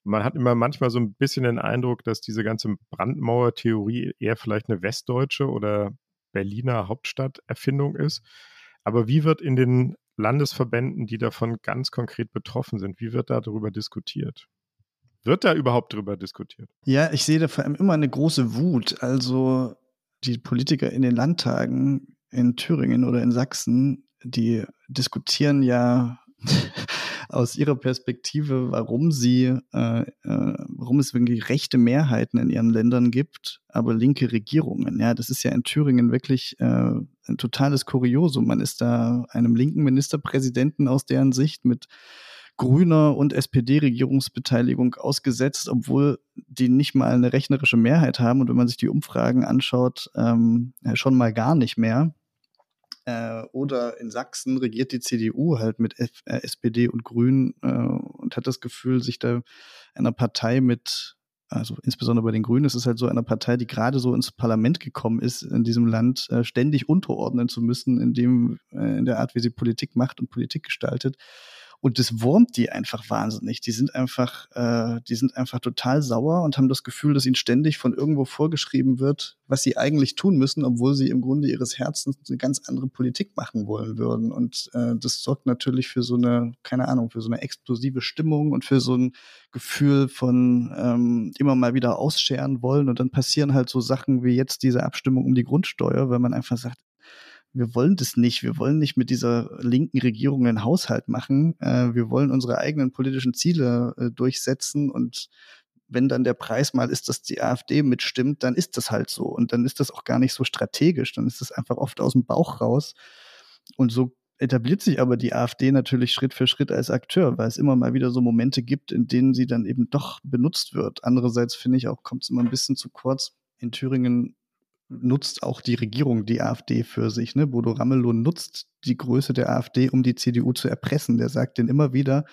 Man hat immer manchmal so ein bisschen den Eindruck, dass diese ganze Brandmauer-Theorie eher vielleicht eine westdeutsche oder Berliner Hauptstadterfindung ist. Aber wie wird in den Landesverbänden, die davon ganz konkret betroffen sind, wie wird da darüber diskutiert? Wird da überhaupt drüber diskutiert? Ja, ich sehe da vor allem immer eine große Wut. Also die Politiker in den Landtagen in Thüringen oder in Sachsen, die diskutieren ja <laughs> aus ihrer Perspektive, warum sie, äh, äh, warum es wirklich rechte Mehrheiten in ihren Ländern gibt, aber linke Regierungen. Ja, das ist ja in Thüringen wirklich äh, ein totales Kuriosum. Man ist da einem linken Ministerpräsidenten aus deren Sicht mit grüner und SPD-Regierungsbeteiligung ausgesetzt, obwohl die nicht mal eine rechnerische Mehrheit haben und wenn man sich die Umfragen anschaut, ähm, schon mal gar nicht mehr. Äh, oder in Sachsen regiert die CDU halt mit F äh, SPD und Grünen äh, und hat das Gefühl, sich da einer Partei mit also insbesondere bei den Grünen ist es halt so einer Partei, die gerade so ins Parlament gekommen ist, in diesem Land äh, ständig unterordnen zu müssen, in dem, äh, in der Art, wie sie Politik macht und Politik gestaltet. Und das wurmt die einfach wahnsinnig. Die sind einfach, äh, die sind einfach total sauer und haben das Gefühl, dass ihnen ständig von irgendwo vorgeschrieben wird, was sie eigentlich tun müssen, obwohl sie im Grunde ihres Herzens eine ganz andere Politik machen wollen würden. Und äh, das sorgt natürlich für so eine, keine Ahnung, für so eine explosive Stimmung und für so ein Gefühl von ähm, immer mal wieder ausscheren wollen. Und dann passieren halt so Sachen wie jetzt diese Abstimmung um die Grundsteuer, weil man einfach sagt, wir wollen das nicht. Wir wollen nicht mit dieser linken Regierung einen Haushalt machen. Äh, wir wollen unsere eigenen politischen Ziele äh, durchsetzen und wenn dann der Preis mal ist, dass die AfD mitstimmt, dann ist das halt so. Und dann ist das auch gar nicht so strategisch. Dann ist das einfach oft aus dem Bauch raus. Und so etabliert sich aber die AfD natürlich Schritt für Schritt als Akteur, weil es immer mal wieder so Momente gibt, in denen sie dann eben doch benutzt wird. Andererseits finde ich auch, kommt es immer ein bisschen zu kurz. In Thüringen nutzt auch die Regierung die AfD für sich. Ne? Bodo Ramelow nutzt die Größe der AfD, um die CDU zu erpressen. Der sagt denen immer wieder,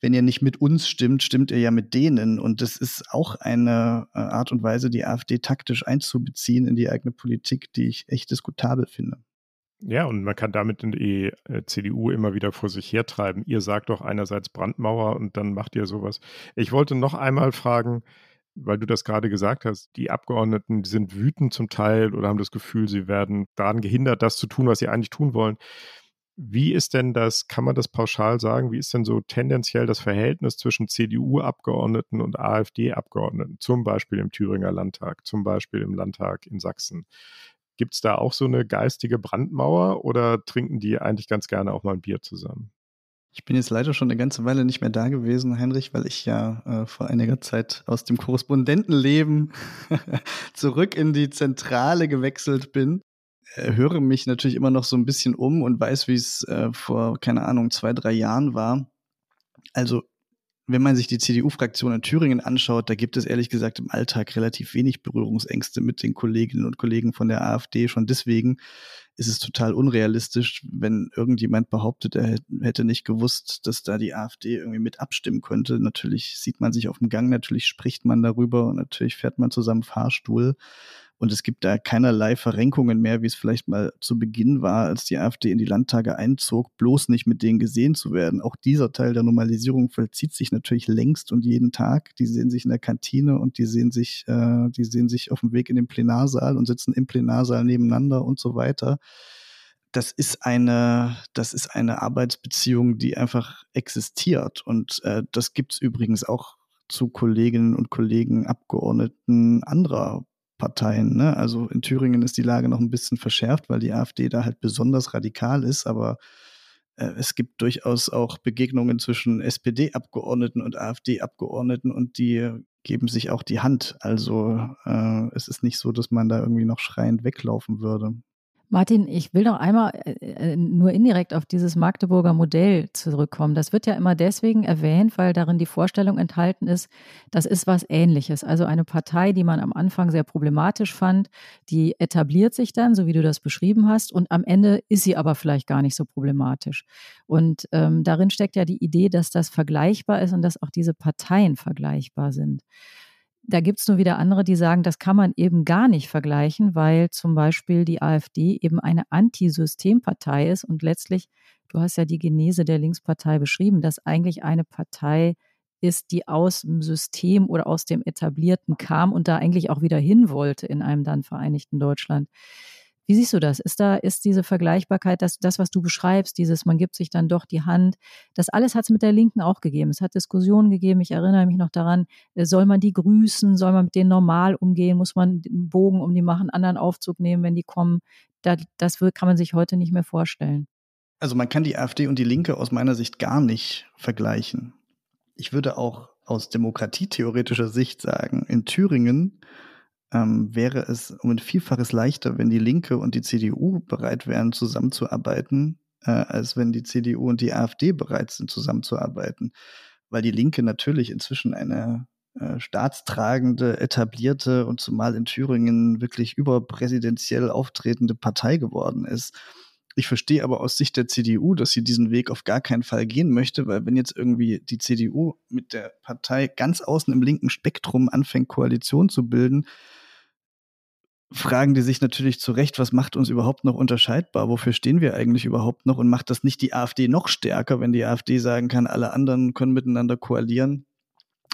wenn ihr nicht mit uns stimmt, stimmt ihr ja mit denen. Und das ist auch eine äh, Art und Weise, die AfD taktisch einzubeziehen in die eigene Politik, die ich echt diskutabel finde. Ja, und man kann damit die äh, CDU immer wieder vor sich hertreiben. Ihr sagt doch einerseits Brandmauer und dann macht ihr sowas. Ich wollte noch einmal fragen, weil du das gerade gesagt hast, die Abgeordneten sind wütend zum Teil oder haben das Gefühl, sie werden daran gehindert, das zu tun, was sie eigentlich tun wollen. Wie ist denn das, kann man das pauschal sagen, wie ist denn so tendenziell das Verhältnis zwischen CDU-Abgeordneten und AfD-Abgeordneten, zum Beispiel im Thüringer Landtag, zum Beispiel im Landtag in Sachsen? Gibt es da auch so eine geistige Brandmauer oder trinken die eigentlich ganz gerne auch mal ein Bier zusammen? Ich bin jetzt leider schon eine ganze Weile nicht mehr da gewesen, Heinrich, weil ich ja äh, vor einiger Zeit aus dem Korrespondentenleben <laughs> zurück in die Zentrale gewechselt bin. Äh, höre mich natürlich immer noch so ein bisschen um und weiß, wie es äh, vor, keine Ahnung, zwei, drei Jahren war. Also wenn man sich die CDU-Fraktion in Thüringen anschaut, da gibt es ehrlich gesagt im Alltag relativ wenig Berührungsängste mit den Kolleginnen und Kollegen von der AfD. Schon deswegen ist es total unrealistisch, wenn irgendjemand behauptet, er hätte nicht gewusst, dass da die AfD irgendwie mit abstimmen könnte. Natürlich sieht man sich auf dem Gang, natürlich spricht man darüber und natürlich fährt man zusammen Fahrstuhl. Und es gibt da keinerlei Verrenkungen mehr, wie es vielleicht mal zu Beginn war, als die AfD in die Landtage einzog, bloß nicht mit denen gesehen zu werden. Auch dieser Teil der Normalisierung vollzieht sich natürlich längst und jeden Tag. Die sehen sich in der Kantine und die sehen sich, äh, die sehen sich auf dem Weg in den Plenarsaal und sitzen im Plenarsaal nebeneinander und so weiter das ist eine, das ist eine Arbeitsbeziehung, die einfach existiert. Und äh, das gibt's übrigens auch zu Kolleginnen und Kollegen, Abgeordneten anderer Parteien. Ne? Also in Thüringen ist die Lage noch ein bisschen verschärft, weil die AfD da halt besonders radikal ist, aber äh, es gibt durchaus auch Begegnungen zwischen SPD-Abgeordneten und AfD-Abgeordneten und die geben sich auch die Hand. Also äh, es ist nicht so, dass man da irgendwie noch schreiend weglaufen würde. Martin, ich will noch einmal äh, äh, nur indirekt auf dieses Magdeburger Modell zurückkommen. Das wird ja immer deswegen erwähnt, weil darin die Vorstellung enthalten ist, das ist was Ähnliches. Also eine Partei, die man am Anfang sehr problematisch fand, die etabliert sich dann, so wie du das beschrieben hast, und am Ende ist sie aber vielleicht gar nicht so problematisch. Und ähm, darin steckt ja die Idee, dass das vergleichbar ist und dass auch diese Parteien vergleichbar sind. Da gibt es nur wieder andere, die sagen, das kann man eben gar nicht vergleichen, weil zum Beispiel die AfD eben eine Antisystempartei ist und letztlich, du hast ja die Genese der Linkspartei beschrieben, dass eigentlich eine Partei ist, die aus dem System oder aus dem Etablierten kam und da eigentlich auch wieder hin wollte in einem dann vereinigten Deutschland. Wie siehst du das? Ist da, ist diese Vergleichbarkeit, das, das, was du beschreibst, dieses, man gibt sich dann doch die Hand, das alles hat es mit der Linken auch gegeben. Es hat Diskussionen gegeben. Ich erinnere mich noch daran, äh, soll man die grüßen? Soll man mit denen normal umgehen? Muss man einen Bogen um die machen, anderen Aufzug nehmen, wenn die kommen? Das, das kann man sich heute nicht mehr vorstellen. Also man kann die AfD und die Linke aus meiner Sicht gar nicht vergleichen. Ich würde auch aus demokratietheoretischer Sicht sagen, in Thüringen ähm, wäre es um ein Vielfaches leichter, wenn die Linke und die CDU bereit wären, zusammenzuarbeiten, äh, als wenn die CDU und die AfD bereit sind, zusammenzuarbeiten. Weil die Linke natürlich inzwischen eine äh, staatstragende, etablierte und zumal in Thüringen wirklich überpräsidentiell auftretende Partei geworden ist. Ich verstehe aber aus Sicht der CDU, dass sie diesen Weg auf gar keinen Fall gehen möchte, weil wenn jetzt irgendwie die CDU mit der Partei ganz außen im linken Spektrum anfängt, Koalition zu bilden, fragen die sich natürlich zu Recht, was macht uns überhaupt noch unterscheidbar? Wofür stehen wir eigentlich überhaupt noch? Und macht das nicht die AfD noch stärker, wenn die AfD sagen kann, alle anderen können miteinander koalieren,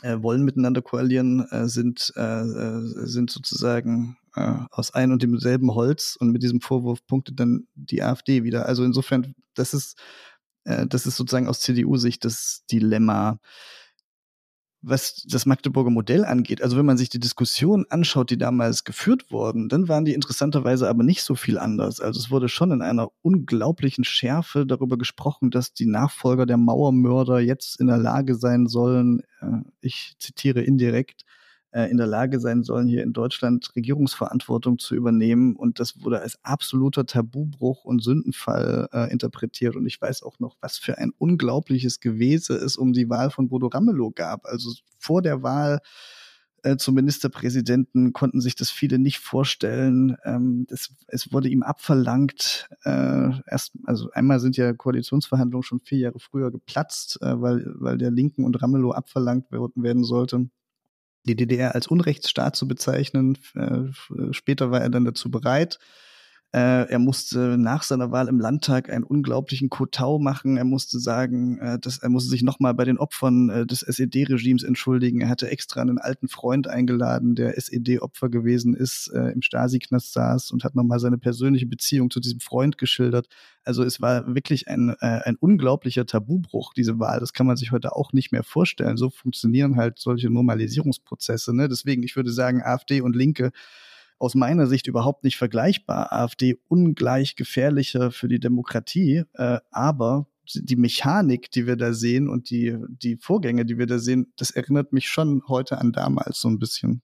äh, wollen miteinander koalieren, äh, sind, äh, äh sind sozusagen äh, aus ein und demselben Holz und mit diesem Vorwurf punktet dann die AfD wieder. Also insofern, das ist, äh, das ist sozusagen aus CDU-Sicht das Dilemma was das Magdeburger Modell angeht, also wenn man sich die Diskussion anschaut, die damals geführt wurden, dann waren die interessanterweise aber nicht so viel anders. Also es wurde schon in einer unglaublichen Schärfe darüber gesprochen, dass die Nachfolger der Mauermörder jetzt in der Lage sein sollen, äh, ich zitiere indirekt, in der Lage sein sollen, hier in Deutschland Regierungsverantwortung zu übernehmen. Und das wurde als absoluter Tabubruch und Sündenfall äh, interpretiert. Und ich weiß auch noch, was für ein unglaubliches Gewese es um die Wahl von Bodo Ramelow gab. Also vor der Wahl äh, zum Ministerpräsidenten konnten sich das viele nicht vorstellen. Ähm, das, es wurde ihm abverlangt. Äh, erst, also einmal sind ja Koalitionsverhandlungen schon vier Jahre früher geplatzt, äh, weil, weil der Linken und Ramelow abverlangt werden sollte die DDR als Unrechtsstaat zu bezeichnen. Äh, später war er dann dazu bereit. Äh, er musste nach seiner Wahl im Landtag einen unglaublichen Kotau machen. Er musste sagen, äh, dass er musste sich nochmal bei den Opfern äh, des SED-Regimes entschuldigen. Er hatte extra einen alten Freund eingeladen, der SED-Opfer gewesen ist, im Stasi-Knast saß und hat nochmal seine persönliche Beziehung zu diesem Freund geschildert. Also es war wirklich ein, ein unglaublicher Tabubruch, diese Wahl. Das kann man sich heute auch nicht mehr vorstellen. So funktionieren halt solche Normalisierungsprozesse. Ne? Deswegen, ich würde sagen, AfD und Linke aus meiner Sicht überhaupt nicht vergleichbar. AfD ungleich gefährlicher für die Demokratie, äh, aber die Mechanik, die wir da sehen und die, die Vorgänge, die wir da sehen, das erinnert mich schon heute an damals so ein bisschen.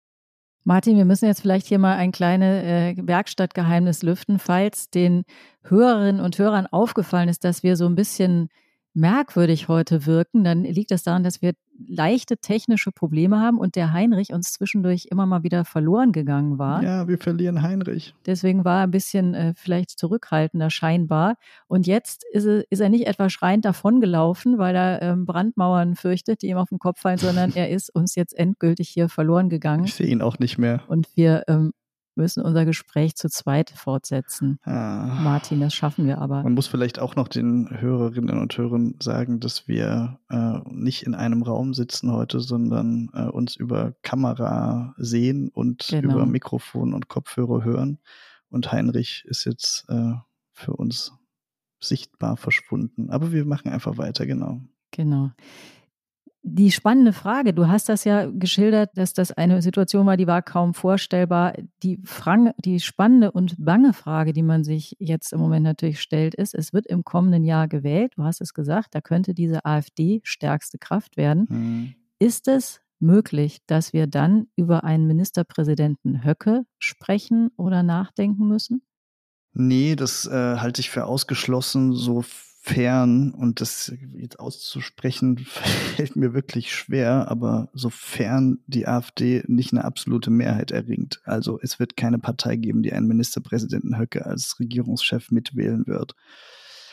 Martin, wir müssen jetzt vielleicht hier mal ein kleines äh, Werkstattgeheimnis lüften, falls den Hörerinnen und Hörern aufgefallen ist, dass wir so ein bisschen merkwürdig heute wirken, dann liegt das daran, dass wir leichte technische Probleme haben und der Heinrich uns zwischendurch immer mal wieder verloren gegangen war. Ja, wir verlieren Heinrich. Deswegen war er ein bisschen äh, vielleicht zurückhaltender scheinbar. Und jetzt ist er, ist er nicht etwa schreiend davongelaufen, weil er ähm, Brandmauern fürchtet, die ihm auf den Kopf fallen, sondern <laughs> er ist uns jetzt endgültig hier verloren gegangen. Ich sehe ihn auch nicht mehr. Und wir ähm, müssen unser Gespräch zu zweit fortsetzen. Ah. Martin, das schaffen wir aber. Man muss vielleicht auch noch den Hörerinnen und Hörern sagen, dass wir äh, nicht in einem Raum sitzen heute, sondern äh, uns über Kamera sehen und Genau. über Mikrofon und Kopfhörer hören. Und Heinrich ist jetzt äh, für uns sichtbar verschwunden. Aber wir machen einfach weiter, genau. Genau. Die spannende Frage, du hast das ja geschildert, dass das eine Situation war, die war kaum vorstellbar. Die, Frage, die spannende und bange Frage, die man sich jetzt im Moment natürlich stellt, ist, es wird im kommenden Jahr gewählt, du hast es gesagt, da könnte diese AfD stärkste Kraft werden. Hm. Ist es möglich, dass wir dann über einen Ministerpräsidenten Höcke sprechen oder nachdenken müssen? Nee, das äh, halte ich für ausgeschlossen, sofern, und das jetzt auszusprechen, <laughs> fällt mir wirklich schwer, aber sofern die AfD nicht eine absolute Mehrheit erringt. Also es wird keine Partei geben, die einen Ministerpräsidenten Höcke als Regierungschef mitwählen wird.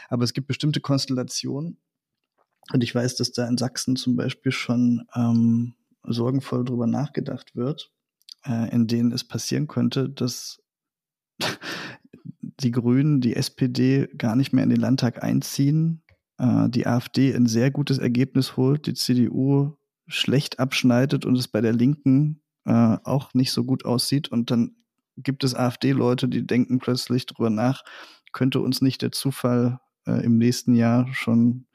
Aber es gibt bestimmte Konstellationen, und ich weiß, dass da in Sachsen zum Beispiel schon ähm, sorgenvoll drüber nachgedacht wird, äh, in denen es passieren könnte, dass die Grünen, die SPD gar nicht mehr in den Landtag einziehen, äh, die AfD ein sehr gutes Ergebnis holt, die CDU schlecht abschneidet und es bei der Linken äh, auch nicht so gut aussieht. Und dann gibt es AfD-Leute, die denken plötzlich drüber nach, könnte uns nicht der Zufall äh, im nächsten Jahr schon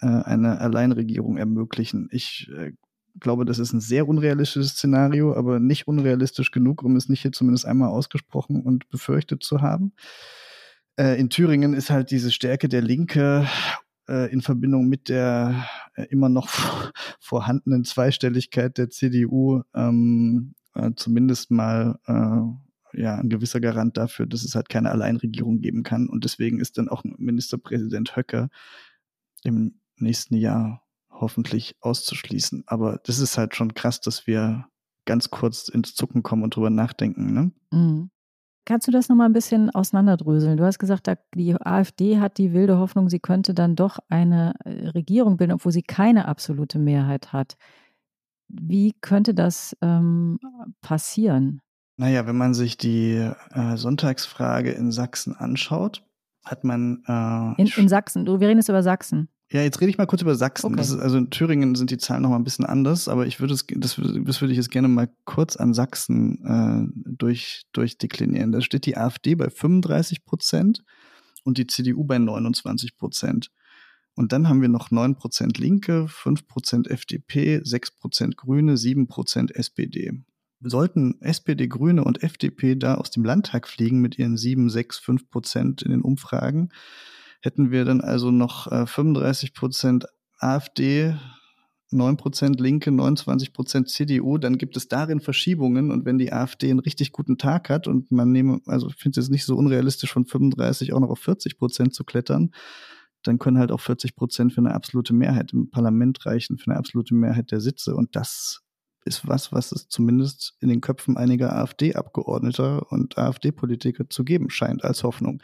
äh, eine Alleinregierung ermöglichen. Ich äh, glaube, das ist ein sehr unrealistisches Szenario, aber nicht unrealistisch genug, um es nicht hier zumindest einmal ausgesprochen und befürchtet zu haben. Äh, in Thüringen ist halt diese Stärke der Linke äh, in Verbindung mit der äh, immer noch <laughs> vorhandenen Zweistelligkeit der CDU ähm, äh, zumindest mal äh, ja, ein gewisser Garant dafür, dass es halt keine Alleinregierung geben kann. Und deswegen ist dann auch Ministerpräsident Höcke im nächsten Jahr hoffentlich auszuschließen. Aber das ist halt schon krass, dass wir ganz kurz ins Zucken kommen und drüber nachdenken. Ne? Mhm. Kannst du das nochmal ein bisschen auseinanderdröseln? Du hast gesagt, die AfD hat die wilde Hoffnung, sie könnte dann doch eine äh, Regierung bilden, obwohl sie keine absolute Mehrheit hat. Wie könnte das ähm, passieren? Naja, wenn man sich die äh, Sonntagsfrage in Sachsen anschaut, hat man äh, In, in Sachsen, du, wir reden jetzt über Sachsen. Ja, jetzt rede ich mal kurz über Sachsen. Okay. Ist, also in Thüringen sind die Zahlen noch mal ein bisschen anders, aber ich würde es, das, würde- das würde ich jetzt gerne mal kurz an Sachsen äh, durch, durchdeklinieren. Da steht die AfD bei 35 Prozent und die CDU bei 29 Prozent. Und dann haben wir noch 9 Prozent Linke, 5 Prozent FDP, 6 Prozent Grüne, 7 Prozent SPD. Sollten SPD, Grüne und FDP da aus dem Landtag fliegen mit ihren 7, 6, 5 Prozent in den Umfragen, hätten wir dann also noch äh, 35 Prozent AfD, 9 Prozent Linke, 29 Prozent CDU, dann gibt es darin Verschiebungen und wenn die AfD einen richtig guten Tag hat und man nehme, also ich finde es nicht so unrealistisch von 35 auch noch auf 40 Prozent zu klettern, dann können halt auch 40 Prozent für eine absolute Mehrheit im Parlament reichen, für eine absolute Mehrheit der Sitze und das ist was, was es zumindest in den Köpfen einiger AfD-Abgeordneter und AfD-Politiker zu geben scheint als Hoffnung.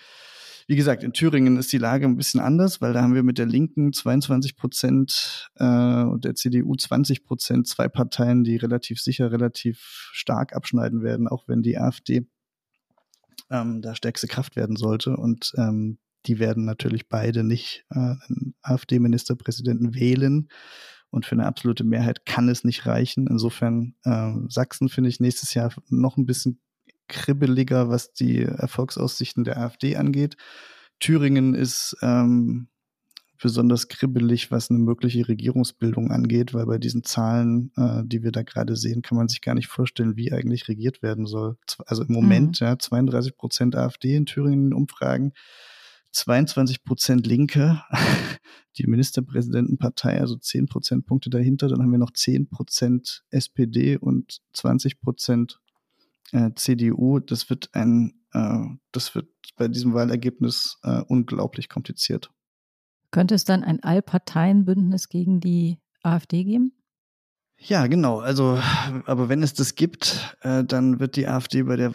Wie gesagt, in Thüringen ist die Lage ein bisschen anders, weil da haben wir mit der Linken 22 Prozent äh, und der CDU 20 Prozent, zwei Parteien, die relativ sicher, relativ stark abschneiden werden, auch wenn die AfD ähm, da stärkste Kraft werden sollte. Und ähm, die werden natürlich beide nicht äh, einen AfD-Ministerpräsidenten wählen. Und für eine absolute Mehrheit kann es nicht reichen. Insofern äh, Sachsen finde ich nächstes Jahr noch ein bisschen kribbeliger, was die Erfolgsaussichten der AfD angeht. Thüringen ist ähm, besonders kribbelig, was eine mögliche Regierungsbildung angeht, weil bei diesen Zahlen, äh, die wir da gerade sehen, kann man sich gar nicht vorstellen, wie eigentlich regiert werden soll. Also im Moment, ja, 32 Prozent AfD in Thüringen in Umfragen, 22 Prozent Linke, <laughs> die Ministerpräsidentenpartei, also 10 Prozentpunkte dahinter. Dann haben wir noch 10 Prozent SPD und 20 Prozent äh, CDU. Das wird ein, äh, das wird bei diesem Wahlergebnis äh, unglaublich kompliziert. Könnte es dann ein Allparteienbündnis gegen die AfD geben? Ja, genau. Also, aber wenn es das gibt, äh, dann wird die AfD bei der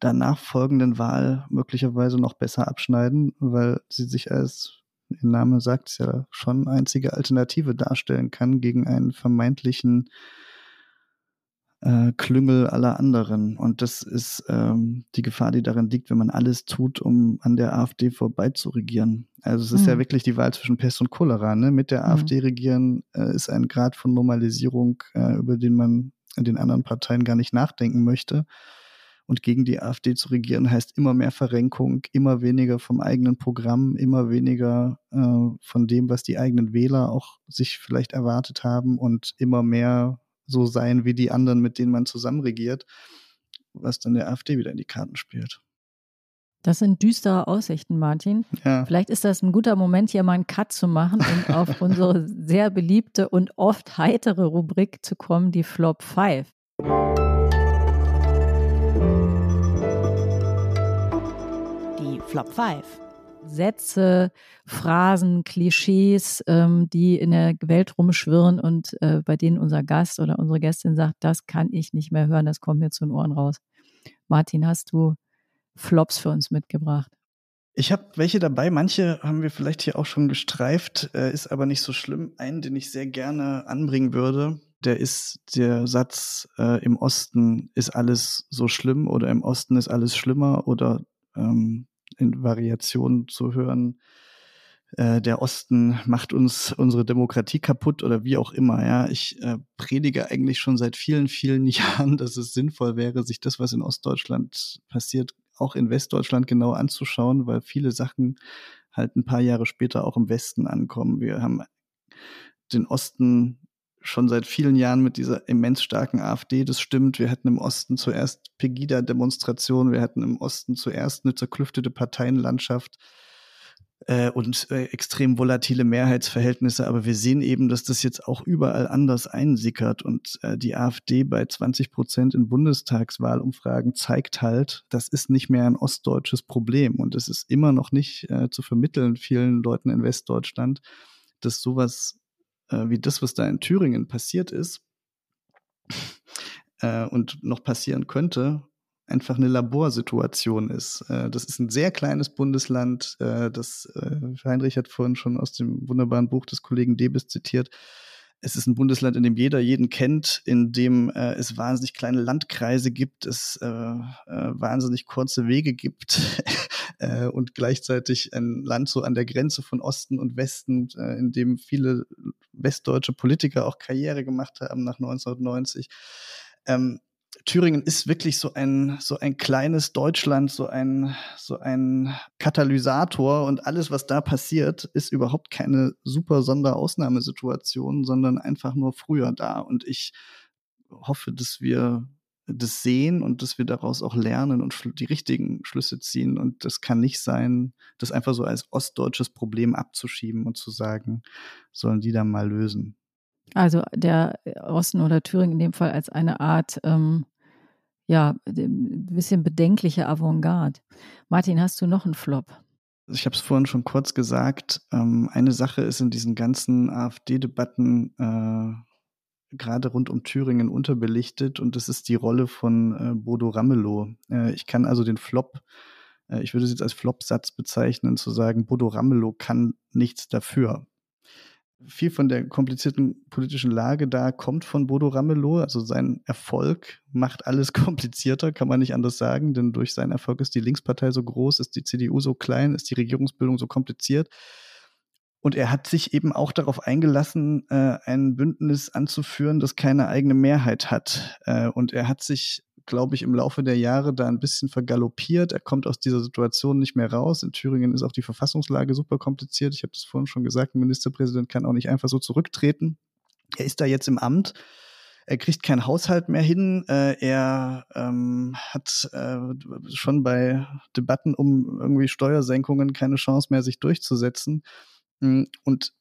danach folgenden Wahl möglicherweise noch besser abschneiden, weil sie sich als, ihr Name sagt es ja schon, einzige Alternative darstellen kann gegen einen vermeintlichen äh, Klüngel aller anderen. Und das ist ähm, die Gefahr, die darin liegt, wenn man alles tut, um an der AfD vorbeizuregieren. Also es ist mhm. ja wirklich die Wahl zwischen Pest und Cholera. Ne? Mit der mhm. AfD regieren äh, ist ein Grad von Normalisierung, äh, über den man in den anderen Parteien gar nicht nachdenken möchte. Und gegen die AfD zu regieren heißt immer mehr Verrenkung, immer weniger vom eigenen Programm, immer weniger äh, von dem, was die eigenen Wähler auch sich vielleicht erwartet haben und immer mehr so sein wie die anderen, mit denen man zusammen regiert, was dann der AfD wieder in die Karten spielt. Das sind düstere Aussichten, Martin. Ja. Vielleicht ist das ein guter Moment, hier mal einen Cut zu machen und <laughs> auf unsere sehr beliebte und oft heitere Rubrik zu kommen, die Flop 5. Die Flop 5. Sätze, Phrasen, Klischees, ähm, die in der Welt rumschwirren und äh, bei denen unser Gast oder unsere Gästin sagt, das kann ich nicht mehr hören, das kommt mir zu den Ohren raus. Martin, hast du Flops für uns mitgebracht? Ich habe welche dabei, manche haben wir vielleicht hier auch schon gestreift, äh, ist aber nicht so schlimm. Einen, den ich sehr gerne anbringen würde, der ist der Satz, äh, im Osten ist alles so schlimm oder im Osten ist alles schlimmer oder ähm, in Variationen zu hören, äh, der Osten macht uns unsere Demokratie kaputt oder wie auch immer. Ja, ich äh, predige eigentlich schon seit vielen, vielen <laughs> Jahren, dass es sinnvoll wäre, sich das, was in Ostdeutschland passiert, auch in Westdeutschland genau anzuschauen, weil viele Sachen halt ein paar Jahre später auch im Westen ankommen. Wir haben den Osten schon seit vielen Jahren mit dieser immens starken AfD. Das stimmt. Wir hatten im Osten zuerst Pegida-Demonstrationen. Wir hatten im Osten zuerst eine zerklüftete Parteienlandschaft äh, und äh, extrem volatile Mehrheitsverhältnisse. Aber wir sehen eben, dass das jetzt auch überall anders einsickert. Und äh, die AfD bei 20 Prozent in Bundestagswahlumfragen zeigt halt, das ist nicht mehr ein ostdeutsches Problem. Und es ist immer noch nicht äh, zu vermitteln vielen Leuten in Westdeutschland, dass sowas äh, wie das, was da in Thüringen passiert ist äh, und noch passieren könnte, einfach eine Laborsituation ist. Äh, das ist ein sehr kleines Bundesland, äh, das äh, Heinrich hat vorhin schon aus dem wunderbaren Buch des Kollegen Debes zitiert. Es ist ein Bundesland, in dem jeder jeden kennt, in dem es wahnsinnig kleine Landkreise gibt, es wahnsinnig kurze Wege gibt <laughs> äh, und gleichzeitig ein Land so an der Grenze von Osten und Westen, äh, in dem viele westdeutsche Politiker auch Karriere gemacht haben nach 1990. Ähm, Thüringen ist wirklich so ein, so ein kleines Deutschland, so ein, so ein Katalysator und alles, was da passiert, ist überhaupt keine super Sonderausnahmesituation, sondern einfach nur früher da. Und ich hoffe, dass wir das sehen und dass wir daraus auch lernen und die richtigen Schlüsse ziehen. Und das kann nicht sein, das einfach so als ostdeutsches Problem abzuschieben und zu sagen, sollen die da mal lösen. Also der Osten oder Thüringen in dem Fall als eine Art, ähm, ja, ein bisschen bedenkliche Avantgarde. Martin, hast du noch einen Flop? Ich habe es vorhin schon kurz gesagt. Ähm, eine Sache ist in diesen ganzen AfD-Debatten äh, gerade rund um Thüringen unterbelichtet und das ist die Rolle von äh, Bodo Ramelow. Äh, ich kann also den Flop, äh, ich würde es jetzt als Flop-Satz bezeichnen, zu sagen, Bodo Ramelow kann nichts dafür viel von der komplizierten politischen Lage da kommt von Bodo Ramelow. Also sein Erfolg macht alles <laughs> komplizierter, kann man nicht anders sagen, denn durch seinen Erfolg ist die Linkspartei so groß, ist die CDU so klein, ist die Regierungsbildung so kompliziert. Und er hat sich eben auch darauf eingelassen, äh, ein Bündnis anzuführen, das keine eigene Mehrheit hat. Äh, und er hat sich glaube ich, im Laufe der Jahre da ein bisschen vergaloppiert. Er kommt aus dieser Situation nicht mehr raus. In Thüringen ist auch die Verfassungslage super kompliziert. Ich habe das vorhin schon gesagt, ein Ministerpräsident kann auch nicht einfach so zurücktreten. Er ist da jetzt im Amt. Er kriegt keinen Haushalt mehr hin. Äh, er ähm, hat äh, schon bei Debatten um irgendwie Steuersenkungen keine Chance mehr, sich durchzusetzen. Mm, und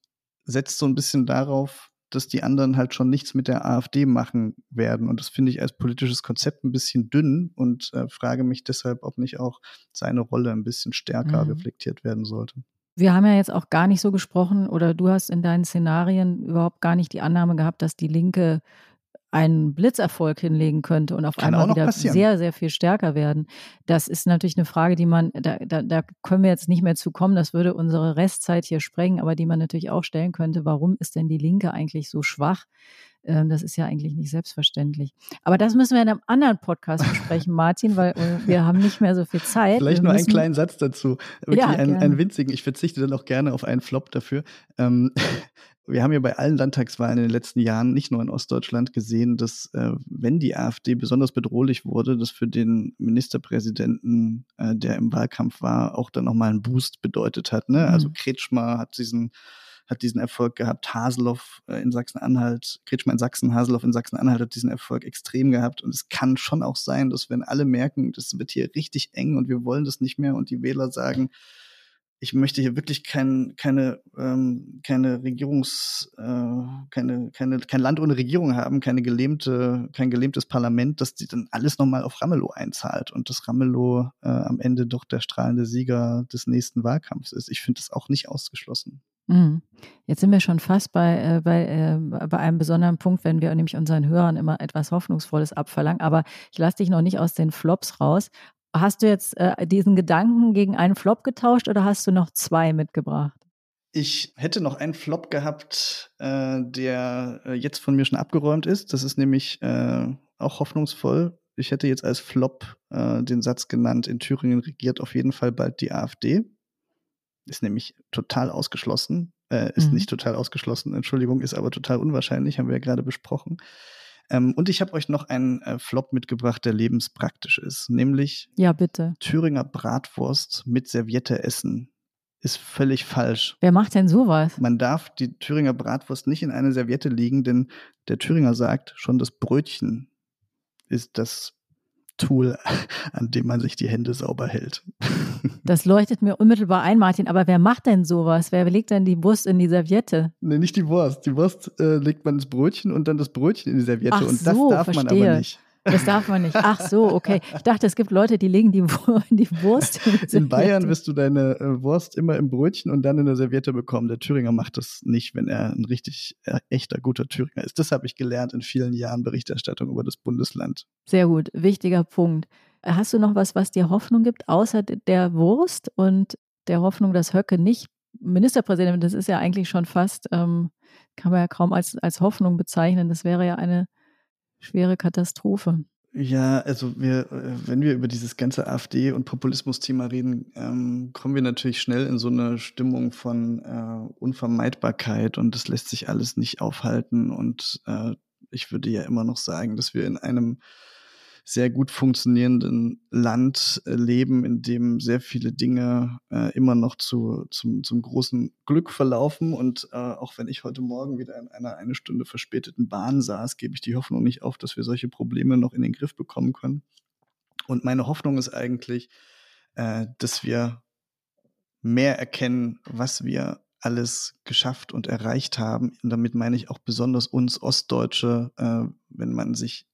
setzt so ein bisschen darauf, dass die anderen halt schon nichts mit der AfD machen werden. Und das finde ich als politisches Konzept ein bisschen dünn und äh, frage mich deshalb, ob nicht auch seine Rolle ein bisschen stärker mhm. reflektiert werden sollte. Wir haben ja jetzt auch gar nicht so gesprochen oder du hast in deinen Szenarien überhaupt gar nicht die Annahme gehabt, dass die Linke einen Blitzerfolg hinlegen könnte und auf Kann einmal wieder passieren. sehr, sehr viel stärker werden. Das ist natürlich eine Frage, die man, da, da, da können wir jetzt nicht mehr zu kommen, das würde unsere Restzeit hier sprengen, aber die man natürlich auch stellen könnte, warum ist denn die Linke eigentlich so schwach? Ähm, das ist ja eigentlich nicht selbstverständlich. Aber das müssen wir in einem anderen Podcast besprechen, <laughs> Martin, weil äh, wir haben nicht mehr so viel Zeit. Vielleicht wir nur müssen, einen kleinen Satz dazu. Wirklich Ja, einen, einen winzigen. Ich verzichte dann auch gerne auf einen Flop dafür. Ähm, <laughs> wir haben ja bei allen Landtagswahlen in den letzten Jahren, nicht nur in Ostdeutschland, gesehen, dass äh, wenn die AfD besonders bedrohlich wurde, das für den Ministerpräsidenten, äh, der im Wahlkampf war, auch dann nochmal einen Boost bedeutet hat. Ne? Also Mhm. Kretschmer hat diesen hat diesen Erfolg gehabt. Haseloff äh, in Sachsen-Anhalt, Kretschmer in Sachsen, Haseloff in Sachsen-Anhalt hat diesen Erfolg extrem gehabt. Und es kann schon auch sein, dass wenn alle merken, das wird hier richtig eng und wir wollen das nicht mehr und die Wähler sagen, ich möchte hier wirklich kein, keine, ähm, keine Regierungs, äh, keine, keine, kein Land ohne Regierung haben, keine gelähmte, kein gelähmtes Parlament, dass die dann alles nochmal auf Ramelow einzahlt und dass Ramelow äh, am Ende doch der strahlende Sieger des nächsten Wahlkampfs ist. Ich finde das auch nicht ausgeschlossen. Mhm. Jetzt sind wir schon fast bei, äh, bei, äh, bei einem besonderen Punkt, wenn wir nämlich unseren Hörern immer etwas Hoffnungsvolles abverlangen. Aber ich lasse dich noch nicht aus den Flops raus. Hast du jetzt äh, diesen Gedanken gegen einen Flop getauscht oder hast du noch zwei mitgebracht? Ich hätte noch einen Flop gehabt, äh, der äh, jetzt von mir schon abgeräumt ist. Das ist nämlich äh, auch hoffnungsvoll. Ich hätte jetzt als Flop den Satz genannt, in Thüringen regiert auf jeden Fall bald die AfD. Ist nämlich total ausgeschlossen. Äh, ist Mhm. nicht total ausgeschlossen, Entschuldigung, ist aber total unwahrscheinlich, haben wir ja gerade besprochen. Ähm, und ich habe euch noch einen äh, Flop mitgebracht, der lebenspraktisch ist, nämlich Ja, bitte. Thüringer Bratwurst mit Serviette essen. Ist völlig falsch. Wer macht denn sowas? Man darf die Thüringer Bratwurst nicht in eine Serviette legen, denn der Thüringer sagt, schon das Brötchen ist das Tool, an dem man sich die Hände sauber hält. <laughs> Das leuchtet mir unmittelbar ein, Martin. Aber wer macht denn sowas? Wer legt denn die Wurst in die Serviette? Nee, nicht die Wurst. Die Wurst äh, legt man ins Brötchen und dann das Brötchen in die Serviette. Ach und so, das darf man verstehe. aber nicht. Das darf man nicht. Ach so, okay. Ich dachte, es gibt Leute, die legen die, <laughs> die Wurst in In. Bayern wirst du deine äh, Wurst immer im Brötchen und dann in der Serviette bekommen. Der Thüringer macht das nicht, wenn er ein richtig äh, echter, guter Thüringer ist. Das habe ich gelernt in vielen Jahren Berichterstattung über das Bundesland. Sehr gut, wichtiger Punkt. Hast du noch was, was dir Hoffnung gibt, außer der Wurst und der Hoffnung, dass Höcke nicht Ministerpräsident, wird? das ist ja eigentlich schon fast, ähm, kann man ja kaum als, als Hoffnung bezeichnen. Das wäre ja eine schwere Katastrophe. Ja, also wir, äh, wenn wir über dieses ganze AfD- und Populismus-Thema reden, ähm, kommen wir natürlich schnell in so eine Stimmung von äh, Unvermeidbarkeit und das lässt sich alles nicht aufhalten. Und äh, ich würde ja immer noch sagen, dass wir in einem sehr gut funktionierenden Land äh, leben, in dem sehr viele Dinge äh, immer noch zu, zum, zum großen Glück verlaufen. Und äh, auch wenn ich heute Morgen wieder in einer eine Stunde verspäteten Bahn saß, gebe ich die Hoffnung nicht auf, dass wir solche Probleme noch in den Griff bekommen können. Und meine Hoffnung ist eigentlich, äh, dass wir mehr erkennen, was wir alles geschafft und erreicht haben. Und damit meine ich auch besonders uns Ostdeutsche, äh, wenn man sich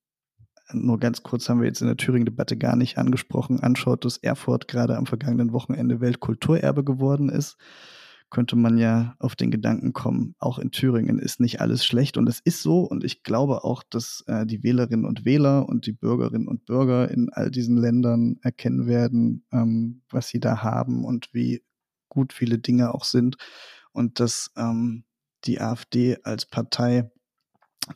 nur ganz kurz haben wir jetzt in der Thüringen-Debatte gar nicht angesprochen, anschaut, dass Erfurt gerade am vergangenen Wochenende Weltkulturerbe geworden ist, könnte man ja auf den Gedanken kommen, auch in Thüringen ist nicht alles schlecht. Und es ist so und ich glaube auch, dass äh, die Wählerinnen und Wähler und die Bürgerinnen und Bürger in all diesen Ländern erkennen werden, ähm, was sie da haben und wie gut viele Dinge auch sind. Und dass ähm, die AfD als Partei,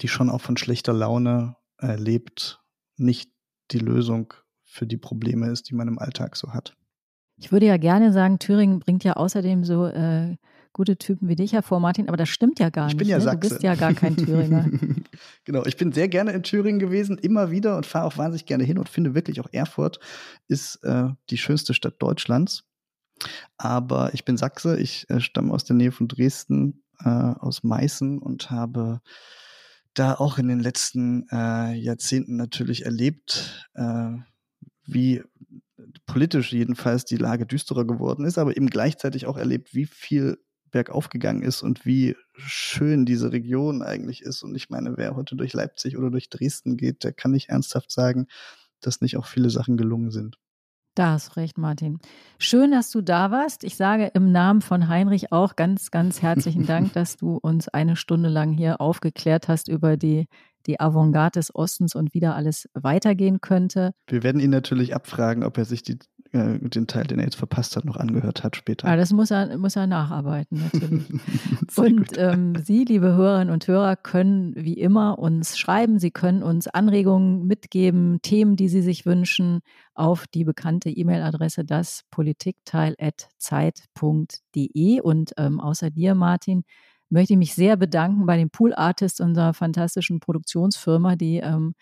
die schon auch von schlechter Laune äh, lebt, nicht die Lösung für die Probleme ist, die man im Alltag so hat. Ich würde ja gerne sagen, Thüringen bringt ja außerdem so äh, gute Typen wie dich hervor, Martin, aber das stimmt ja gar Ich nicht. bin ja ne? Sachse. Du bist ja gar kein Thüringer. <laughs> genau, ich bin sehr gerne in Thüringen gewesen, immer wieder und fahre auch wahnsinnig gerne hin und finde wirklich auch Erfurt ist äh, die schönste Stadt Deutschlands. Aber ich bin Sachse, ich äh, stamme aus der Nähe von Dresden, äh, aus Meißen und habe da auch in den letzten äh, Jahrzehnten natürlich erlebt, äh, wie politisch jedenfalls die Lage düsterer geworden ist, aber eben gleichzeitig auch erlebt, wie viel bergauf gegangen ist und wie schön diese Region eigentlich ist. Und ich meine, wer heute durch Leipzig oder durch Dresden geht, der kann nicht ernsthaft sagen, dass nicht auch viele Sachen gelungen sind. Da hast du recht, Martin. Schön, dass du da warst. Ich sage im Namen von Heinrich auch ganz, ganz herzlichen <laughs> Dank, dass du uns eine Stunde lang hier aufgeklärt hast über die, die Avantgarde des Ostens und wie da alles weitergehen könnte. Wir werden ihn natürlich abfragen, ob er sich die äh, den Teil, den er jetzt verpasst hat, noch angehört hat später. Ah, das muss er, muss er nacharbeiten, natürlich. <laughs> und ähm, Sie, liebe Hörerinnen und Hörer, können wie immer uns schreiben. Sie können uns Anregungen mitgeben, Themen, die Sie sich wünschen, auf die bekannte E-Mail-Adresse daspolitikteil.zeit.de. Und ähm, außer dir, Martin, möchte ich mich sehr bedanken bei den Pool Artists unserer fantastischen Produktionsfirma, die ähm,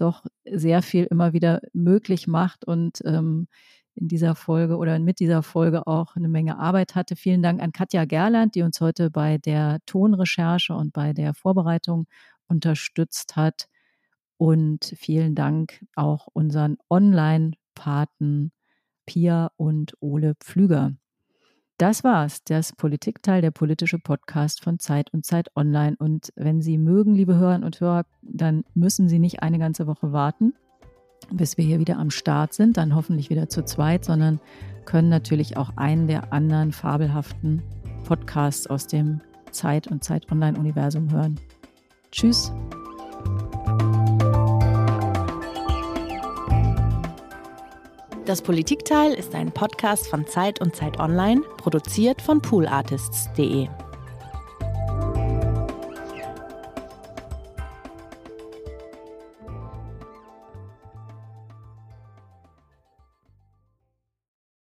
doch sehr viel immer wieder möglich macht und ähm, in dieser Folge oder mit dieser Folge auch eine Menge Arbeit hatte. Vielen Dank an Katja Gerland, die uns heute bei der Tonrecherche und bei der Vorbereitung unterstützt hat. Und vielen Dank auch unseren Online-Paten Pia und Ole Pflüger. Das war's, das Politikteil, der politische Podcast von Zeit und Zeit Online. Und wenn Sie mögen, liebe Hörerinnen und Hörer, dann müssen Sie nicht eine ganze Woche warten, bis wir hier wieder am Start sind, dann hoffentlich wieder zu zweit, sondern können natürlich auch einen der anderen fabelhaften Podcasts aus dem Zeit und Zeit Online-Universum hören. Tschüss. Das Politikteil ist ein Podcast von Zeit und Zeit Online, produziert von poolartists.de.